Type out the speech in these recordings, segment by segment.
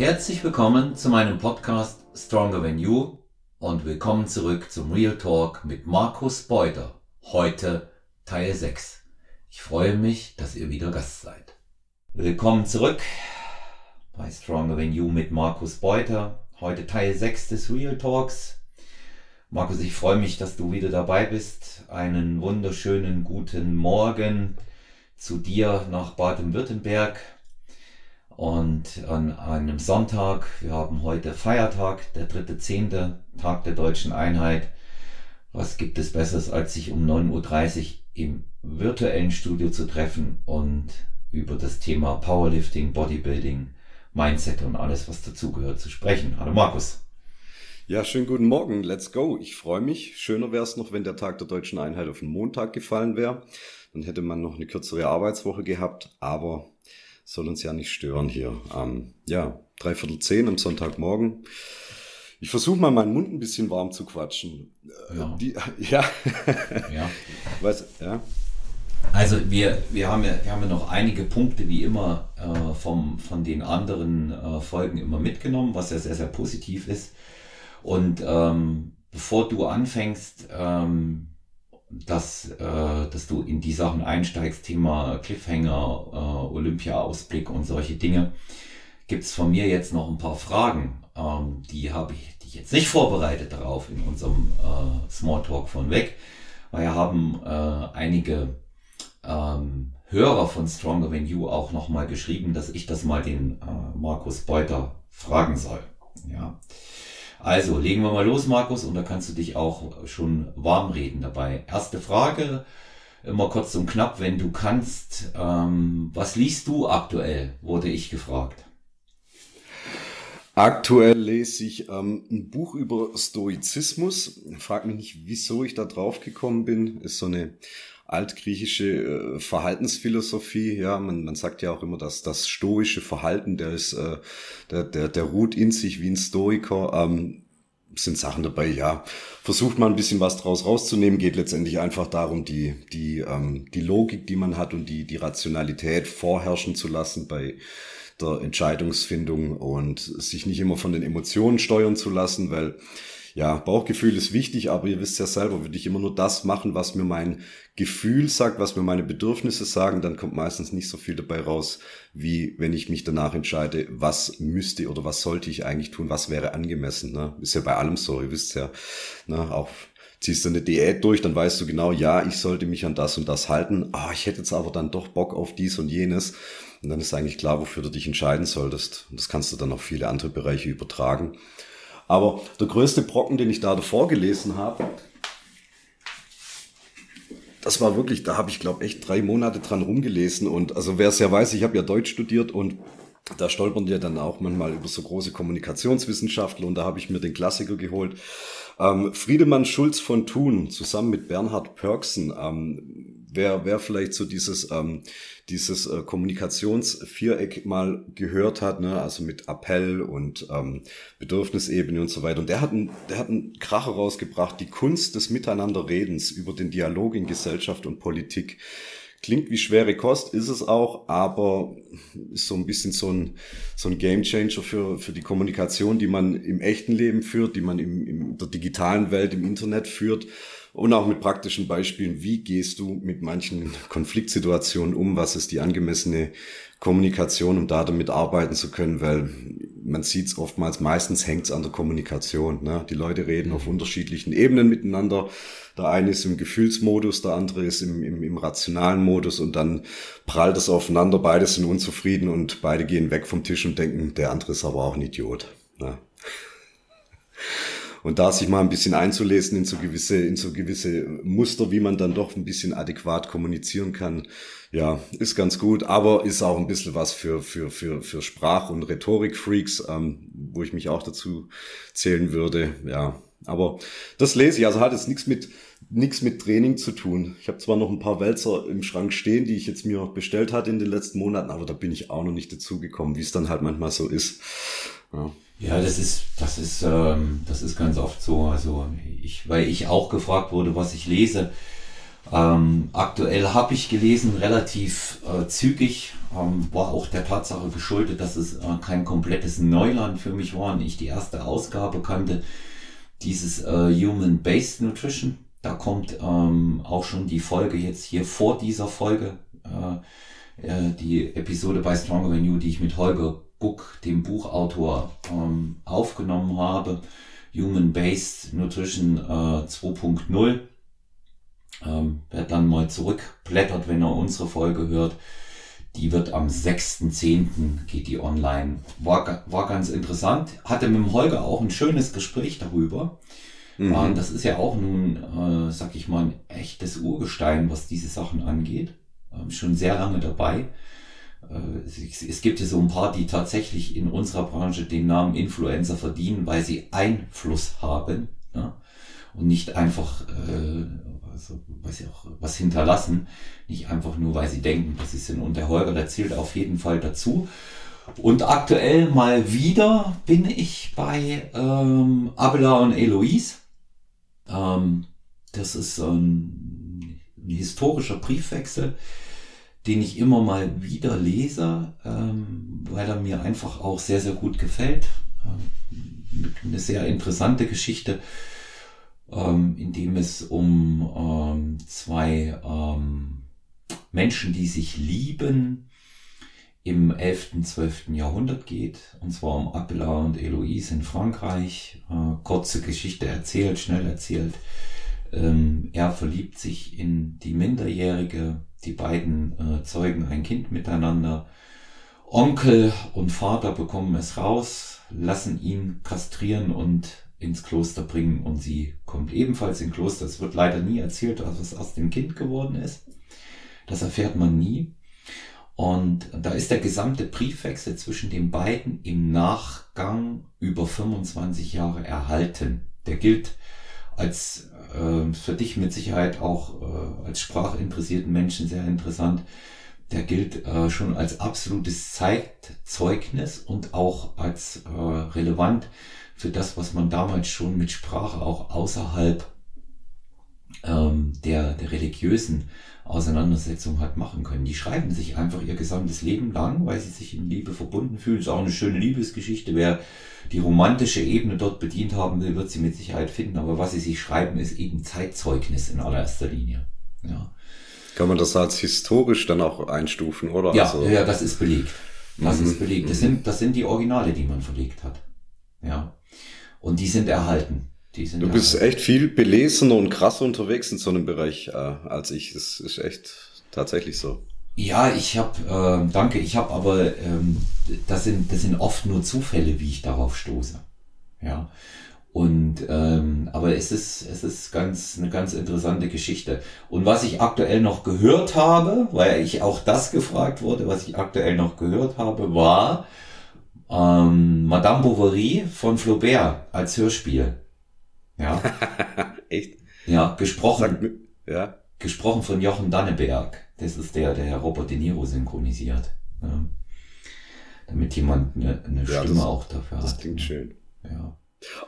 Herzlich willkommen zu meinem Podcast Stronger Than You und willkommen zurück zum Real Talk mit Markus Beuter. Heute Teil 6. Ich freue mich, dass ihr wieder Gast seid. Willkommen zurück bei Stronger Than You mit Markus Beuter. Heute Teil 6 des Real Talks. Markus, ich freue mich, dass du wieder dabei bist. Einen wunderschönen guten Morgen zu dir nach Baden-Württemberg. Und an einem Sonntag, wir haben heute Feiertag, der dritte zehnte Tag der deutschen Einheit. Was gibt es Besseres, als sich um 9.30 Uhr im virtuellen Studio zu treffen und über das Thema Powerlifting, Bodybuilding, Mindset und alles, was dazugehört, zu sprechen. Hallo Markus. Ja, schönen guten Morgen. Let's go. Ich freue mich. Schöner wäre es noch, wenn der Tag der deutschen Einheit auf den Montag gefallen wäre. Dann hätte man noch eine kürzere Arbeitswoche gehabt, aber soll uns ja nicht stören hier. Ähm, ja, dreiviertel zehn am Sonntagmorgen. Ich versuche mal meinen Mund ein bisschen warm zu quatschen. Äh, ja. Die, ja. ja. Was, ja. Also wir, wir, haben ja, wir haben ja noch einige Punkte wie immer äh, vom, von den anderen äh, Folgen immer mitgenommen, was ja sehr, sehr positiv ist. Und ähm, bevor du anfängst, ähm, dass, äh, dass du in die Sachen einsteigst, Thema Cliffhanger, äh, Olympia-Ausblick und solche Dinge, gibt's von mir jetzt noch ein paar Fragen. Ähm, die habe ich die jetzt nicht vorbereitet darauf in unserem äh, Smalltalk von weg, weil wir haben äh, einige ähm, Hörer von Stronger Than You auch nochmal geschrieben, dass ich das mal den äh, Markus Beuter fragen soll. Ja. Also, legen wir mal los, Markus, und da kannst du dich auch schon warm reden dabei. Erste Frage, immer kurz und knapp, wenn du kannst. Ähm, was liest du aktuell, wurde ich gefragt. Aktuell lese ich ähm, ein Buch über Stoizismus. Frag mich nicht, wieso ich da drauf gekommen bin. Ist so eine altgriechische äh, Verhaltensphilosophie. Ja, man, man sagt ja auch immer, dass das stoische Verhalten, der ist, äh, der, der, der ruht in sich wie ein Stoiker. Ähm, sind Sachen dabei, ja. Versucht man ein bisschen was draus rauszunehmen, geht letztendlich einfach darum, die, die, ähm, die Logik, die man hat und die, die Rationalität vorherrschen zu lassen bei der Entscheidungsfindung und sich nicht immer von den Emotionen steuern zu lassen, weil ja, Bauchgefühl ist wichtig, aber ihr wisst ja selber, würde ich immer nur das machen, was mir mein Gefühl sagt, was mir meine Bedürfnisse sagen, dann kommt meistens nicht so viel dabei raus, wie wenn ich mich danach entscheide, was müsste oder was sollte ich eigentlich tun, was wäre angemessen. Ne? Ist ja bei allem so, ihr wisst ja, ne? auch ziehst du eine Diät durch, dann weißt du genau, ja, ich sollte mich an das und das halten. Ah, ich hätte jetzt aber dann doch Bock auf dies und jenes. Und dann ist eigentlich klar, wofür du dich entscheiden solltest. Und das kannst du dann auf viele andere Bereiche übertragen. Aber der größte Brocken, den ich da davor gelesen habe, das war wirklich, da habe ich glaube echt drei Monate dran rumgelesen und also wer es ja weiß, ich habe ja Deutsch studiert und da stolpern die ja dann auch manchmal über so große Kommunikationswissenschaftler und da habe ich mir den Klassiker geholt. Ähm, Friedemann Schulz von Thun zusammen mit Bernhard Pörksen ähm, wer, wer vielleicht so dieses, ähm, dieses äh, Kommunikationsviereck mal gehört hat, ne, also mit Appell und ähm, Bedürfnisebene und so weiter. Und der hat, einen, der hat einen Kracher rausgebracht, die Kunst des Miteinanderredens über den Dialog in Gesellschaft und Politik. Klingt wie schwere Kost, ist es auch, aber ist so ein bisschen so ein, so ein Gamechanger für, für die Kommunikation, die man im echten Leben führt, die man im, in der digitalen Welt, im Internet führt und auch mit praktischen Beispielen, wie gehst du mit manchen Konfliktsituationen um, was ist die angemessene Kommunikation, um da damit arbeiten zu können, weil man sieht es oftmals, meistens hängt es an der Kommunikation. Ne? Die Leute reden auf unterschiedlichen Ebenen miteinander. Der eine ist im Gefühlsmodus, der andere ist im, im, im rationalen Modus und dann prallt es aufeinander, beide sind unzufrieden und beide gehen weg vom Tisch und denken, der andere ist aber auch ein Idiot. Ne? Und da sich mal ein bisschen einzulesen in so gewisse, in so gewisse Muster, wie man dann doch ein bisschen adäquat kommunizieren kann, ja, ist ganz gut, aber ist auch ein bisschen was für, für, für, für Sprach- und Rhetorik-Freaks, ähm, wo ich mich auch dazu zählen würde, ja. Aber das lese ich, also hat jetzt nichts mit, nichts mit Training zu tun. Ich habe zwar noch ein paar Wälzer im Schrank stehen, die ich jetzt mir bestellt hatte in den letzten Monaten, aber da bin ich auch noch nicht dazu gekommen, wie es dann halt manchmal so ist. Ja. Ja, das ist, das ist, ähm, das ist ganz oft so. Also ich, weil ich auch gefragt wurde, was ich lese, Ähm, aktuell habe ich gelesen, relativ äh, zügig, ähm, war auch der Tatsache geschuldet, dass es äh, kein komplettes Neuland für mich war und ich die erste Ausgabe kannte, dieses äh, Human-Based Nutrition. Da kommt ähm, auch schon die Folge jetzt hier vor dieser Folge, äh, äh, die Episode bei Stronger Than You, die ich mit Holger Guck, dem Buchautor, ähm, aufgenommen habe. Human-Based Nutrition äh, 2.0 ähm, wer dann mal zurückblättert, wenn er unsere Folge hört, die wird am 6.10. geht die online. War, war ganz interessant. Hatte mit dem Holger auch ein schönes Gespräch darüber. Mhm. Ähm, das ist ja auch nun, äh, sag ich mal, ein echtes Urgestein, was diese Sachen angeht. Ähm, schon sehr lange dabei. Äh, es, gibt ja so ein paar, die tatsächlich in unserer Branche den Namen Influencer verdienen, weil sie Einfluss haben. Ja? und nicht einfach äh, also, weiß ich auch, was hinterlassen, nicht einfach nur, weil sie denken, dass sie sind. Und der Holger, der zählt auf jeden Fall dazu. Und aktuell mal wieder bin ich bei ähm, Abela und Eloise. Ähm, das ist ein, ein, historischer Briefwechsel, den ich immer mal wieder lese, ähm, weil er mir einfach auch sehr, sehr gut gefällt. Ähm, eine sehr interessante Geschichte ähm, in dem es um ähm, zwei ähm, Menschen, die sich lieben, im 11., 12. Jahrhundert geht, und zwar um Abela und Eloise in Frankreich. Äh, kurze Geschichte erzählt, schnell erzählt. Ähm, er verliebt sich in die Minderjährige, die beiden äh, zeugen ein Kind miteinander. Onkel und Vater bekommen es raus, lassen ihn kastrieren und ins Kloster bringen und sie kommt ebenfalls in Kloster. Es wird leider nie erzählt, was aus dem Kind geworden ist. Das erfährt man nie. Und da ist der gesamte Briefwechsel zwischen den beiden im Nachgang über 25 Jahre erhalten. Der gilt als äh, für dich mit Sicherheit auch äh, als sprachinteressierten Menschen sehr interessant. Der gilt äh, schon als absolutes Zeitzeugnis und auch als äh, relevant für das, was man damals schon mit Sprache auch außerhalb ähm, der, der religiösen Auseinandersetzung hat machen können. Die schreiben sich einfach ihr gesamtes Leben lang, weil sie sich in Liebe verbunden fühlen. Ist auch eine schöne Liebesgeschichte. Wer die romantische Ebene dort bedient haben will, wird sie mit Sicherheit finden. Aber was sie sich schreiben, ist eben Zeitzeugnis in allererster Linie. Ja. Kann man das als historisch dann auch einstufen, oder? Ja, also, ja, das ist belegt. Das mhm. ist belegt. Das sind, das sind die Originale, die man verlegt hat. Ja. Und die sind erhalten. Du bist erhalten. echt viel belesener und krasser unterwegs in so einem Bereich äh, als ich. Das ist echt tatsächlich so. Ja, ich habe, äh, danke, ich habe aber, ähm, das, sind, das sind oft nur Zufälle, wie ich darauf stoße. Ja. Und ähm, aber es ist es ist ganz eine ganz interessante Geschichte. Und was ich aktuell noch gehört habe, weil ich auch das gefragt wurde, was ich aktuell noch gehört habe, war ähm, Madame Bovary von Flaubert als Hörspiel. Ja. Echt? Ja, gesprochen. ja. Gesprochen von Jochen Danneberg. Das ist der, der Herr Robert De Niro synchronisiert. Ja. Damit jemand eine, eine ja, Stimme das, auch dafür das hat. Das klingt schön. Ja.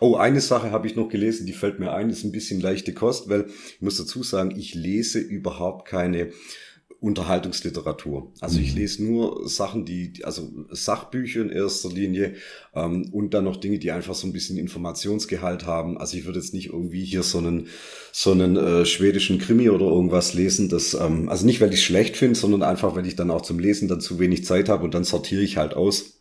Oh, eine Sache habe ich noch gelesen, die fällt mir ein, ist ein bisschen leichte Kost, weil ich muss dazu sagen, ich lese überhaupt keine Unterhaltungsliteratur. Also mhm. ich lese nur Sachen, die, also Sachbücher in erster Linie ähm, und dann noch Dinge, die einfach so ein bisschen Informationsgehalt haben. Also ich würde jetzt nicht irgendwie hier so einen so einen äh, schwedischen Krimi oder irgendwas lesen. Das, ähm, also nicht, weil ich schlecht finde, sondern einfach, weil ich dann auch zum Lesen dann zu wenig Zeit habe und dann sortiere ich halt aus.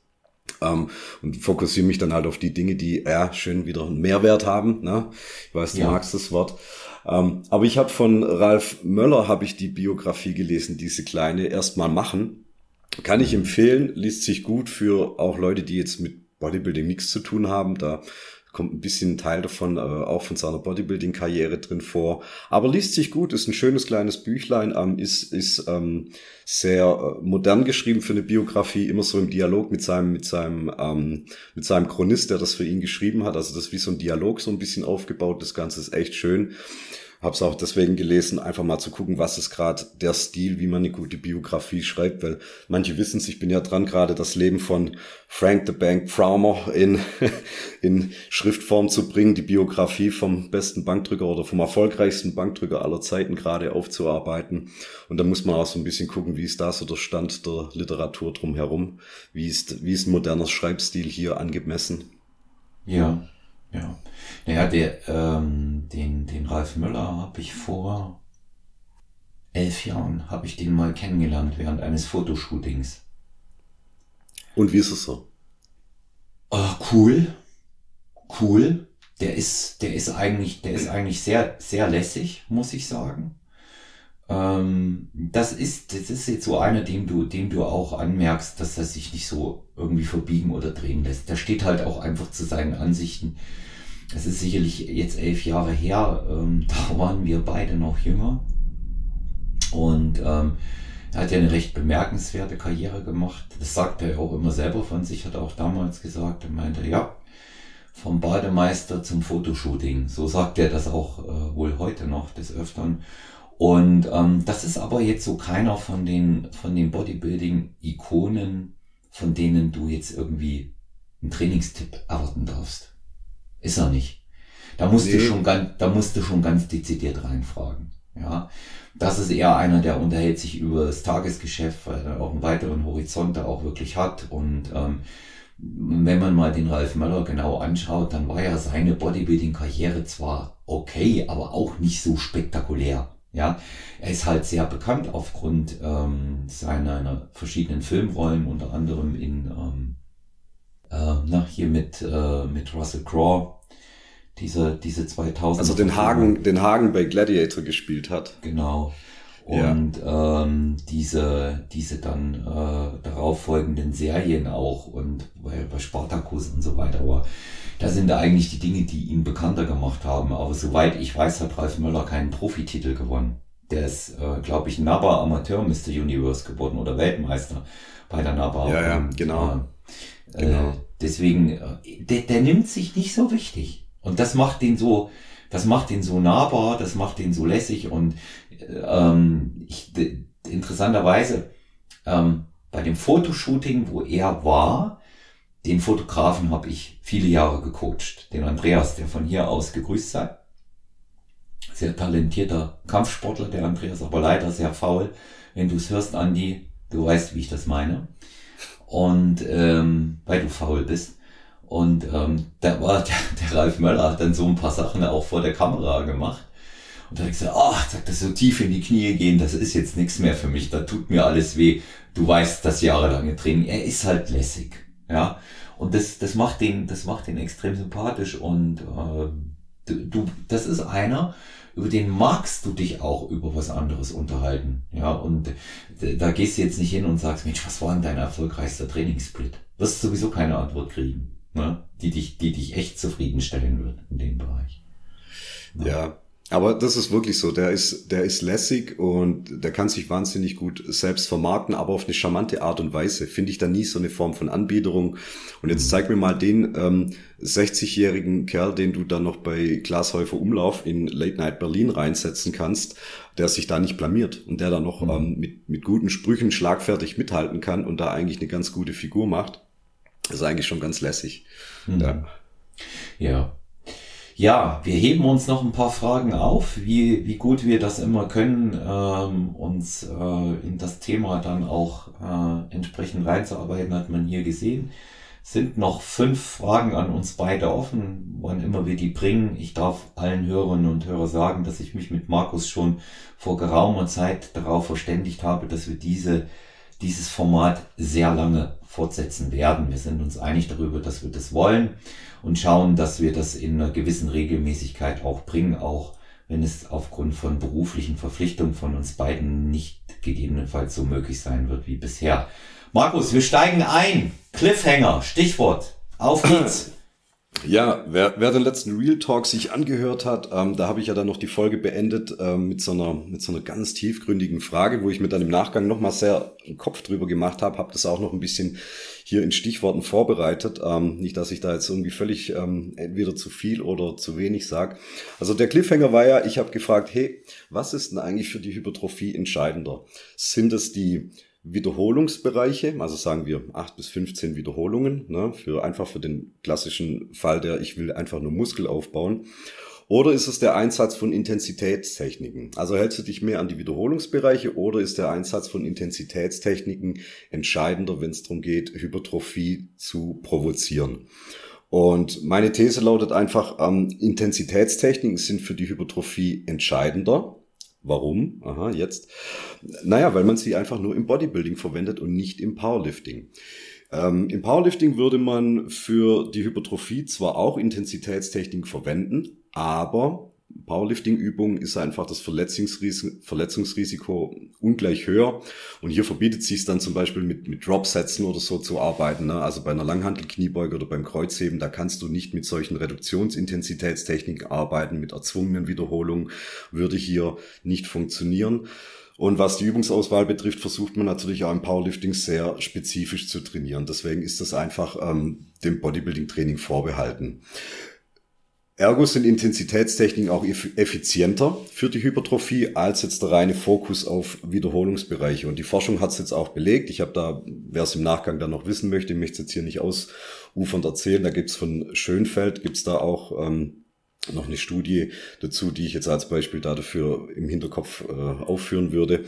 Ähm, und fokussiere mich dann halt auf die Dinge, die ja schön wieder einen Mehrwert haben. Ne? Ich weiß, du ja. magst das Wort. Ähm, aber ich habe von Ralf Möller habe ich die Biografie gelesen, diese kleine erstmal machen. Kann ich empfehlen, liest sich gut für auch Leute, die jetzt mit Bodybuilding nichts zu tun haben. Da kommt ein bisschen Teil davon äh, auch von seiner Bodybuilding-Karriere drin vor. Aber liest sich gut, ist ein schönes kleines Büchlein, ähm, ist, ist ähm, sehr äh, modern geschrieben für eine Biografie, immer so im Dialog mit seinem, mit seinem, ähm, mit seinem Chronist, der das für ihn geschrieben hat. Also das ist wie so ein Dialog so ein bisschen aufgebaut. Das Ganze ist echt schön. Habe es auch deswegen gelesen, einfach mal zu gucken, was ist gerade der Stil, wie man eine gute Biografie schreibt, weil manche wissen es, ich bin ja dran, gerade das Leben von Frank the Bank Pfraumer in, in Schriftform zu bringen, die Biografie vom besten Bankdrücker oder vom erfolgreichsten Bankdrücker aller Zeiten gerade aufzuarbeiten. Und da muss man auch so ein bisschen gucken, wie ist da so der Stand der Literatur drumherum, wie ist, wie ist ein moderner Schreibstil hier angemessen. Ja, ja. Naja, der, ähm, den, den Ralf Möller habe ich vor elf Jahren, habe ich den mal kennengelernt während eines Fotoshootings. Und wie ist es so? Oh, cool. Cool. Der ist, der ist eigentlich, der ist eigentlich sehr, sehr lässig, muss ich sagen. Ähm, das ist, das ist jetzt so einer, dem du, dem du auch anmerkst, dass er sich nicht so irgendwie verbiegen oder drehen lässt. Der steht halt auch einfach zu seinen Ansichten. Das ist sicherlich jetzt elf Jahre her. Ähm, da waren wir beide noch jünger. Und ähm, er hat ja eine recht bemerkenswerte Karriere gemacht. Das sagt er auch immer selber von sich, hat er auch damals gesagt. Er meinte, ja, vom Bademeister zum Fotoshooting. So sagt er das auch äh, wohl heute noch des Öfteren. Und ähm, das ist aber jetzt so keiner von den, von den Bodybuilding-Ikonen, von denen du jetzt irgendwie einen Trainingstipp erwarten darfst. Ist er nicht. Da musst nee. du schon ganz, da musst du schon ganz dezidiert reinfragen. Ja, das ist eher einer, der unterhält sich über das Tagesgeschäft, weil er auch einen weiteren Horizont da auch wirklich hat. Und ähm, wenn man mal den Ralf Möller genau anschaut, dann war ja seine Bodybuilding-Karriere zwar okay, aber auch nicht so spektakulär. Ja, er ist halt sehr bekannt aufgrund ähm, seiner verschiedenen Filmrollen, unter anderem in ähm, äh, na, hier mit äh, mit Russell Crowe, diese diese 2000. Also den Hagen, den Hagen bei Gladiator gespielt hat. Genau. Und ja. ähm, diese diese dann äh, darauf folgenden Serien auch und bei, bei Spartacus und so weiter. Aber da sind da eigentlich die Dinge, die ihn bekannter gemacht haben. Aber soweit ich weiß, hat Ralf Möller keinen Profititel gewonnen. Der ist, äh, glaube ich, NABA Amateur Mr. Universe geworden oder Weltmeister bei der NABA. Ja, ja, genau. Äh, genau. Deswegen, äh, der, der nimmt sich nicht so wichtig. Und das macht den so, das macht den so nahbar, das macht den so lässig und ähm, ich, interessanterweise ähm, bei dem Fotoshooting, wo er war, den Fotografen habe ich viele Jahre gecoacht, den Andreas, der von hier aus gegrüßt sei. Sehr talentierter Kampfsportler, der Andreas, aber leider sehr faul. Wenn du es hörst, Andi, du weißt, wie ich das meine. Und ähm, weil du faul bist. Und ähm, da war der, der Ralf Möller hat dann so ein paar Sachen auch vor der Kamera gemacht. Und da habe ich gesagt, ach, oh, das so tief in die Knie gehen, das ist jetzt nichts mehr für mich, da tut mir alles weh. Du weißt, das jahrelange Training, er ist halt lässig. Ja, und das, das macht den, das macht den extrem sympathisch und äh, du, das ist einer, über den magst du dich auch über was anderes unterhalten. Ja, und da gehst du jetzt nicht hin und sagst, Mensch, was war denn dein erfolgreichster Trainingssplit? Wirst sowieso keine Antwort kriegen, ne? die dich, die dich echt zufriedenstellen wird in dem Bereich. Ja. ja. Aber das ist wirklich so. Der ist, der ist lässig und der kann sich wahnsinnig gut selbst vermarkten, aber auf eine charmante Art und Weise. Finde ich da nie so eine Form von Anbiederung. Und jetzt zeig mir mal den ähm, 60-jährigen Kerl, den du dann noch bei Glashäufer Umlauf in Late Night Berlin reinsetzen kannst, der sich da nicht blamiert und der da noch mhm. ähm, mit, mit guten Sprüchen schlagfertig mithalten kann und da eigentlich eine ganz gute Figur macht. Das ist eigentlich schon ganz lässig. Mhm. Ja. ja. Ja, wir heben uns noch ein paar Fragen auf, wie, wie gut wir das immer können, ähm, uns äh, in das Thema dann auch äh, entsprechend reinzuarbeiten, hat man hier gesehen. Sind noch fünf Fragen an uns beide offen, wann immer wir die bringen. Ich darf allen Hörerinnen und Hörern sagen, dass ich mich mit Markus schon vor geraumer Zeit darauf verständigt habe, dass wir diese, dieses Format sehr lange fortsetzen werden. Wir sind uns einig darüber, dass wir das wollen und schauen, dass wir das in einer gewissen Regelmäßigkeit auch bringen, auch wenn es aufgrund von beruflichen Verpflichtungen von uns beiden nicht gegebenenfalls so möglich sein wird wie bisher. Markus, wir steigen ein. Cliffhanger, Stichwort. Auf geht's. Ja, wer, wer den letzten Real Talk sich angehört hat, ähm, da habe ich ja dann noch die Folge beendet ähm, mit, so einer, mit so einer ganz tiefgründigen Frage, wo ich mir dann im Nachgang nochmal sehr einen Kopf drüber gemacht habe, habe das auch noch ein bisschen hier in Stichworten vorbereitet. Ähm, nicht, dass ich da jetzt irgendwie völlig ähm, entweder zu viel oder zu wenig sage. Also der Cliffhanger war ja, ich habe gefragt, hey, was ist denn eigentlich für die Hypertrophie entscheidender? Sind es die Wiederholungsbereiche, also sagen wir acht bis 15 Wiederholungen, ne, für einfach für den klassischen Fall, der ich will einfach nur Muskel aufbauen. Oder ist es der Einsatz von Intensitätstechniken? Also hältst du dich mehr an die Wiederholungsbereiche oder ist der Einsatz von Intensitätstechniken entscheidender, wenn es darum geht, Hypertrophie zu provozieren? Und meine These lautet einfach, ähm, Intensitätstechniken sind für die Hypertrophie entscheidender. Warum? Aha, jetzt. Naja, weil man sie einfach nur im Bodybuilding verwendet und nicht im Powerlifting. Ähm, Im Powerlifting würde man für die Hypertrophie zwar auch Intensitätstechnik verwenden, aber Powerlifting-Übung ist einfach das Verletzungsrisiko, Verletzungsrisiko ungleich höher. Und hier verbietet sich dann zum Beispiel mit, mit Dropsätzen oder so zu arbeiten. Ne? Also bei einer Langhantelkniebeuge oder beim Kreuzheben, da kannst du nicht mit solchen Reduktionsintensitätstechniken arbeiten. Mit erzwungenen Wiederholungen würde hier nicht funktionieren. Und was die Übungsauswahl betrifft, versucht man natürlich auch im Powerlifting sehr spezifisch zu trainieren. Deswegen ist das einfach ähm, dem Bodybuilding-Training vorbehalten. Ergo sind Intensitätstechniken auch effizienter für die Hypertrophie als jetzt der reine Fokus auf Wiederholungsbereiche. Und die Forschung hat es jetzt auch belegt. Ich habe da, wer es im Nachgang dann noch wissen möchte, möchte es jetzt hier nicht ausufernd erzählen. Da gibt es von Schönfeld, gibt es da auch ähm, noch eine Studie dazu, die ich jetzt als Beispiel da dafür im Hinterkopf äh, aufführen würde.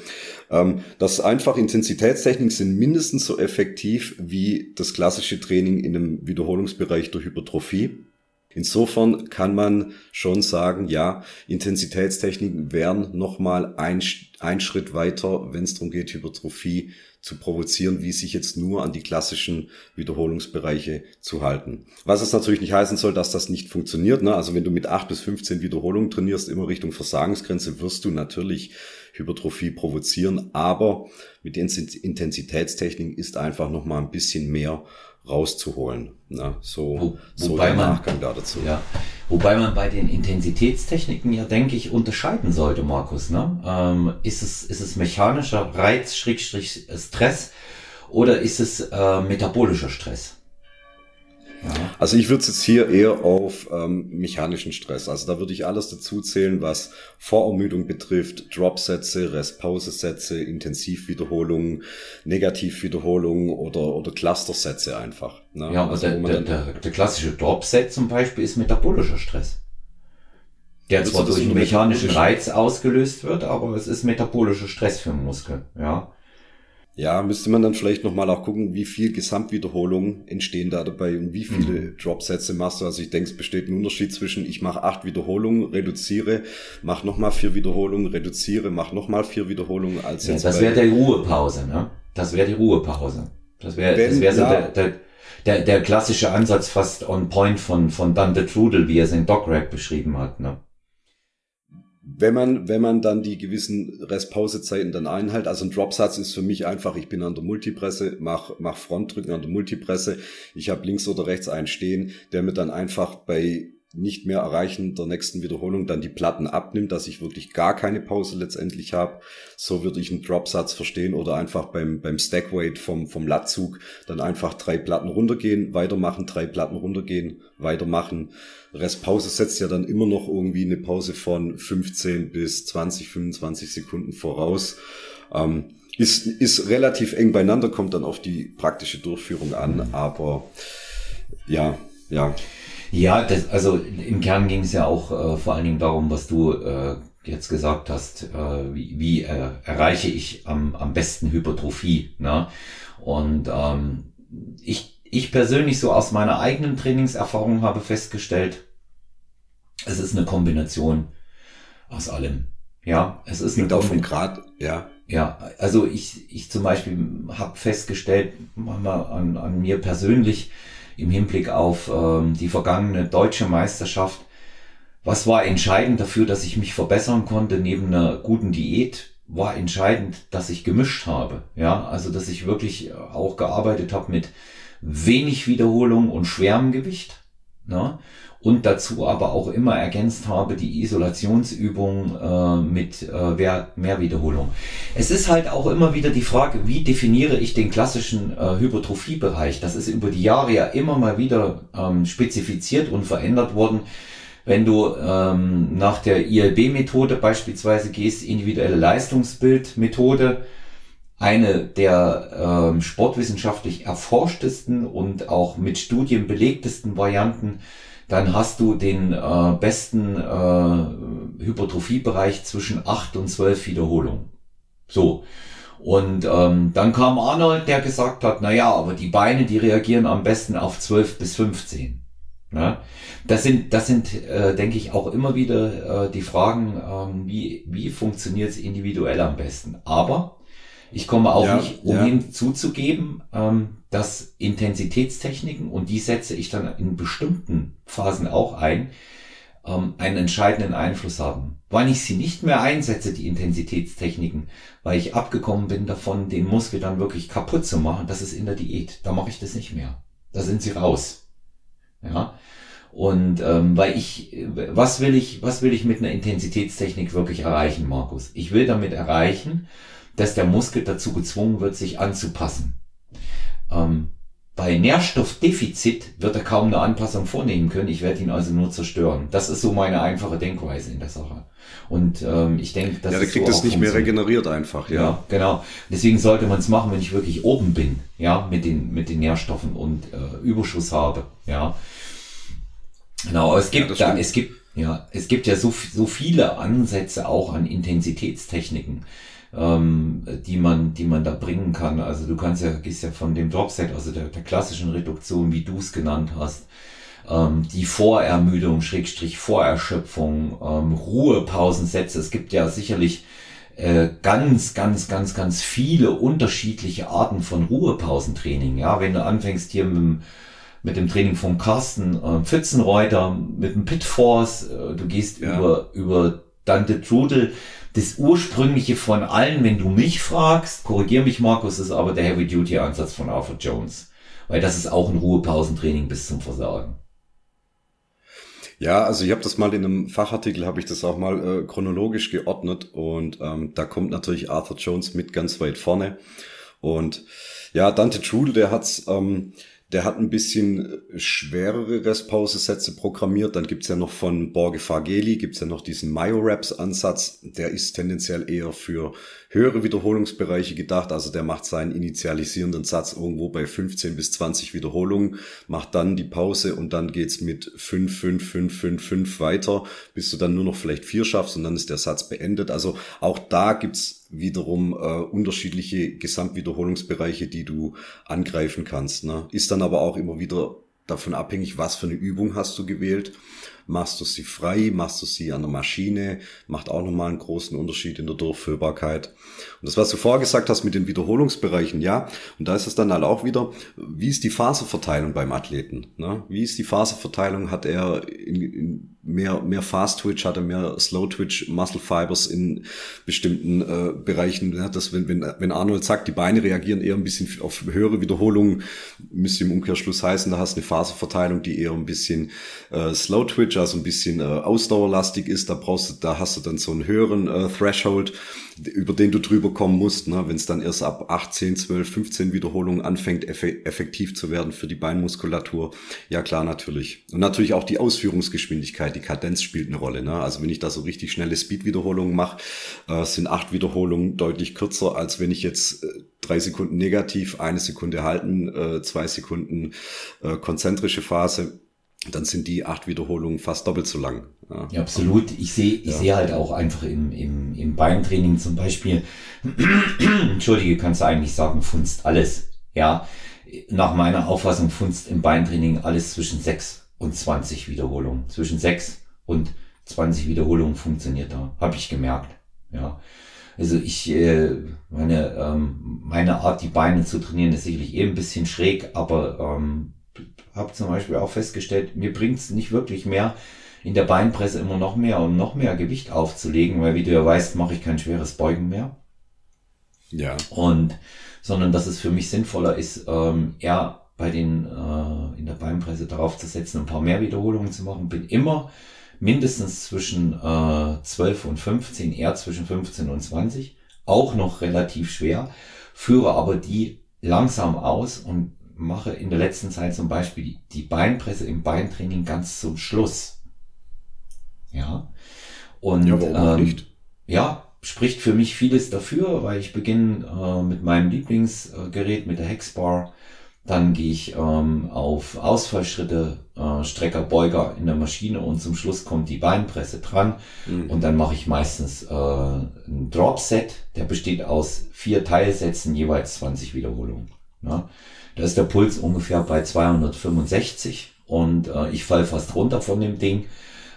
Ähm, dass einfach Intensitätstechniken sind mindestens so effektiv wie das klassische Training in einem Wiederholungsbereich durch Hypertrophie. Insofern kann man schon sagen, ja, Intensitätstechniken wären nochmal ein, ein Schritt weiter, wenn es darum geht, Hypertrophie zu provozieren, wie sich jetzt nur an die klassischen Wiederholungsbereiche zu halten. Was es natürlich nicht heißen soll, dass das nicht funktioniert. Ne? Also wenn du mit acht bis 15 Wiederholungen trainierst, immer Richtung Versagensgrenze, wirst du natürlich Hypertrophie provozieren. Aber mit Intensitätstechniken ist einfach nochmal ein bisschen mehr rauszuholen. Ne? So, Wo, so der man, Nachgang da dazu. Ja, wobei man bei den Intensitätstechniken ja, denke ich, unterscheiden sollte, Markus. Ne? Ähm, ist, es, ist es mechanischer Reiz, Schrägstrich Stress oder ist es äh, metabolischer Stress? Also ich würde es jetzt hier eher auf ähm, mechanischen Stress. Also da würde ich alles dazu zählen, was Vorermüdung betrifft, Dropsätze, Restpausesätze, Intensivwiederholungen, Negativwiederholungen oder, oder Clustersätze einfach. Ne? Ja, aber also, der, der, der, der klassische Dropset zum Beispiel ist metabolischer Stress. Der zwar durch einen mechanischen Reiz ausgelöst wird, aber es ist metabolischer Stress für den Muskel. Ja. Ja, müsste man dann vielleicht nochmal auch gucken, wie viel Gesamtwiederholungen entstehen da dabei und wie viele mhm. Dropsätze machst du. Also ich denke, es besteht ein Unterschied zwischen ich mache acht Wiederholungen, reduziere, mach nochmal vier Wiederholungen, reduziere, mach nochmal vier Wiederholungen als ja, jetzt. Das wäre die Ruhepause, ne? Das wäre die Ruhepause. Das wäre das wäre so ja, der, der, der, der klassische Ansatz fast on point von, von Dante Trudel, wie er es in Dog beschrieben hat, ne? Wenn man, wenn man dann die gewissen Restpausezeiten dann einhält, also ein Dropsatz ist für mich einfach, ich bin an der Multipresse, mach, mach Frontdrücken an der Multipresse, ich habe links oder rechts einen stehen, der mir dann einfach bei nicht mehr erreichen der nächsten Wiederholung dann die Platten abnimmt, dass ich wirklich gar keine Pause letztendlich habe. So würde ich einen Dropsatz verstehen oder einfach beim, beim Stackweight vom, vom Latzug dann einfach drei Platten runtergehen, weitermachen, drei Platten runtergehen, weitermachen. Restpause setzt ja dann immer noch irgendwie eine Pause von 15 bis 20, 25 Sekunden voraus. Ähm, ist, ist relativ eng beieinander, kommt dann auf die praktische Durchführung an, aber ja, ja. Ja, das, also im Kern ging es ja auch äh, vor allen Dingen darum, was du äh, jetzt gesagt hast, äh, wie, wie äh, erreiche ich am, am besten Hypertrophie. Ne? Und ähm, ich, ich persönlich so aus meiner eigenen Trainingserfahrung habe festgestellt, es ist eine Kombination aus allem. Ja, es ist Liegt eine auch vom Grad, ja. Ja, also ich, ich zum Beispiel habe festgestellt, mal an, an mir persönlich, im Hinblick auf ähm, die vergangene deutsche Meisterschaft. Was war entscheidend dafür, dass ich mich verbessern konnte neben einer guten Diät? War entscheidend, dass ich gemischt habe. Ja, also dass ich wirklich auch gearbeitet habe mit wenig Wiederholung und schwerem Gewicht. Ne? Und dazu aber auch immer ergänzt habe die Isolationsübung äh, mit äh, mehr, Wiederholung. Es ist halt auch immer wieder die Frage, wie definiere ich den klassischen äh, Hypertrophiebereich? Das ist über die Jahre ja immer mal wieder ähm, spezifiziert und verändert worden. Wenn du ähm, nach der ILB-Methode beispielsweise gehst, individuelle Leistungsbildmethode, eine der ähm, sportwissenschaftlich erforschtesten und auch mit Studien belegtesten Varianten, dann hast du den äh, besten äh, Hypertrophiebereich zwischen 8 und 12 Wiederholungen. So. Und ähm, dann kam Arnold, der gesagt hat, na ja, aber die Beine, die reagieren am besten auf 12 bis 15. Ja? Das sind, das sind, äh, denke ich, auch immer wieder äh, die Fragen, ähm, wie, wie funktioniert es individuell am besten. Aber ich komme auch ja, nicht umhin ja. zuzugeben, ähm, dass Intensitätstechniken, und die setze ich dann in bestimmten Phasen auch ein, ähm, einen entscheidenden Einfluss haben. Wann ich sie nicht mehr einsetze, die Intensitätstechniken, weil ich abgekommen bin davon, den Muskel dann wirklich kaputt zu machen, das ist in der Diät. Da mache ich das nicht mehr. Da sind sie raus. Ja. Und ähm, weil ich, was will ich, was will ich mit einer Intensitätstechnik wirklich erreichen, Markus? Ich will damit erreichen, dass der Muskel dazu gezwungen wird, sich anzupassen. Ähm, bei Nährstoffdefizit wird er kaum eine Anpassung vornehmen können. Ich werde ihn also nur zerstören. Das ist so meine einfache Denkweise in der Sache. Und ähm, ich denke, dass ja, der kriegt so das nicht mehr regeneriert einfach. Ja, ja genau. Deswegen sollte man es machen, wenn ich wirklich oben bin, ja, mit den mit den Nährstoffen und äh, Überschuss habe. Ja, genau. Es gibt ja, da, es gibt ja, es gibt ja so so viele Ansätze auch an Intensitätstechniken ähm, die man, die man da bringen kann. Also du kannst ja, gehst ja von dem Dropset, also der, der klassischen Reduktion, wie du es genannt hast, ähm, die Vorermüdung, Schrägstrich Vorerschöpfung, ähm, Ruhepausensätze. Es gibt ja sicherlich äh, ganz, ganz, ganz, ganz viele unterschiedliche Arten von Ruhepausentraining. Ja, wenn du anfängst hier mit dem mit dem Training von Carsten äh, Pfützenreuter, mit dem Pitforce, äh, du gehst ja. über, über Dante Trudel, das ursprüngliche von allen, wenn du mich fragst, korrigier mich Markus, ist aber der Heavy Duty Ansatz von Arthur Jones. Weil das ist auch ein Ruhepausentraining bis zum Versagen. Ja, also ich habe das mal in einem Fachartikel, habe ich das auch mal äh, chronologisch geordnet und ähm, da kommt natürlich Arthur Jones mit ganz weit vorne. Und ja, Dante Trudel, der hat's ähm, der hat ein bisschen äh, schwerere Restpause-Sätze programmiert. Dann gibt's ja noch von Borge Fageli, gibt's ja noch diesen Myoreps-Ansatz. Der ist tendenziell eher für höhere Wiederholungsbereiche gedacht. Also der macht seinen initialisierenden Satz irgendwo bei 15 bis 20 Wiederholungen, macht dann die Pause und dann geht's mit 5, 5, 5, 5, 5 weiter, bis du dann nur noch vielleicht vier schaffst und dann ist der Satz beendet. Also auch da gibt's wiederum äh, unterschiedliche Gesamtwiederholungsbereiche, die du angreifen kannst. Ne? Ist dann aber auch immer wieder davon abhängig, was für eine Übung hast du gewählt machst du sie frei, machst du sie an der Maschine, macht auch nochmal einen großen Unterschied in der Durchführbarkeit. Und das, was du vorher gesagt hast mit den Wiederholungsbereichen, ja, und da ist es dann halt auch wieder, wie ist die Phaseverteilung beim Athleten? Ne? Wie ist die Phaseverteilung? Hat er in, in mehr, mehr Fast Twitch, hat er mehr Slow Twitch, Muscle Fibers in bestimmten äh, Bereichen. Ja, dass wenn, wenn, wenn Arnold sagt, die Beine reagieren eher ein bisschen auf höhere Wiederholungen, müsste im Umkehrschluss heißen, da hast du eine Phaseverteilung, die eher ein bisschen äh, Slow Twitch, also ein bisschen äh, ausdauerlastig ist. Da brauchst du, da hast du dann so einen höheren äh, Threshold über den du drüber kommen musst, ne? wenn es dann erst ab 18, 12, 15 Wiederholungen anfängt, effektiv zu werden für die Beinmuskulatur. Ja klar, natürlich. Und natürlich auch die Ausführungsgeschwindigkeit, die Kadenz spielt eine Rolle. Ne? Also wenn ich da so richtig schnelle Speed-Wiederholungen mache, äh, sind acht Wiederholungen deutlich kürzer, als wenn ich jetzt äh, drei Sekunden negativ, eine Sekunde halten, äh, zwei Sekunden äh, konzentrische Phase dann sind die acht Wiederholungen fast doppelt so lang. Ja, ja absolut. Ich sehe ich ja. sehe halt auch einfach im, im, im Beintraining zum Beispiel, entschuldige, kannst du eigentlich sagen, funzt alles. Ja, nach meiner Auffassung funzt im Beintraining alles zwischen sechs und zwanzig Wiederholungen. Zwischen sechs und zwanzig Wiederholungen funktioniert da. Habe ich gemerkt. Ja. Also ich, äh, meine, ähm, meine Art, die Beine zu trainieren, ist sicherlich eh ein bisschen schräg, aber ähm, habe zum Beispiel auch festgestellt, mir bringt es nicht wirklich mehr, in der Beinpresse immer noch mehr und noch mehr Gewicht aufzulegen, weil wie du ja weißt, mache ich kein schweres Beugen mehr. Ja. Und sondern dass es für mich sinnvoller ist, ähm, eher bei den äh, in der Beinpresse darauf zu setzen, ein paar mehr Wiederholungen zu machen. Bin immer mindestens zwischen äh, 12 und 15, eher zwischen 15 und 20. Auch noch relativ schwer, führe aber die langsam aus und mache in der letzten Zeit zum Beispiel die, Beinpresse im Beintraining ganz zum Schluss. Ja. Und ja, warum ähm, nicht? ja, spricht für mich vieles dafür, weil ich beginne äh, mit meinem Lieblingsgerät, mit der Hexbar. Dann gehe ich ähm, auf Ausfallschritte, äh, Strecker, Beuger in der Maschine und zum Schluss kommt die Beinpresse dran. Mhm. Und dann mache ich meistens äh, ein Drop-Set, der besteht aus vier Teilsätzen, jeweils 20 Wiederholungen. Ja. Da ist der Puls ungefähr bei 265 und äh, ich fall fast runter von dem Ding.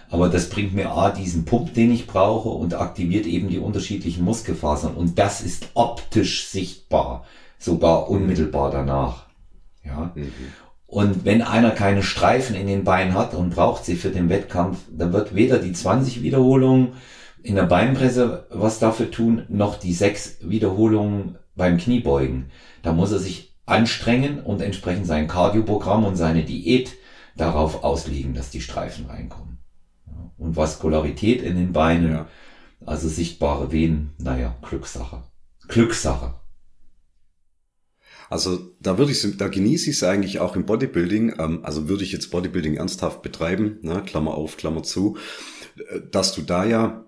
Aber das bringt mir A, diesen Pump, den ich brauche und aktiviert eben die unterschiedlichen Muskelfasern. Und das ist optisch sichtbar, sogar unmittelbar danach. Ja. Mhm. Und wenn einer keine Streifen in den Beinen hat und braucht sie für den Wettkampf, dann wird weder die 20 Wiederholungen in der Beinpresse was dafür tun, noch die sechs Wiederholungen beim Kniebeugen. Da muss er sich anstrengen und entsprechend sein Kardioprogramm und seine Diät darauf auslegen, dass die Streifen reinkommen. Und Vaskularität in den Beinen, ja. also sichtbare Venen, naja, Glückssache. Glückssache. Also da würde ich, da genieße ich es eigentlich auch im Bodybuilding. Ähm, also würde ich jetzt Bodybuilding ernsthaft betreiben, ne, Klammer auf, Klammer zu, äh, dass du da ja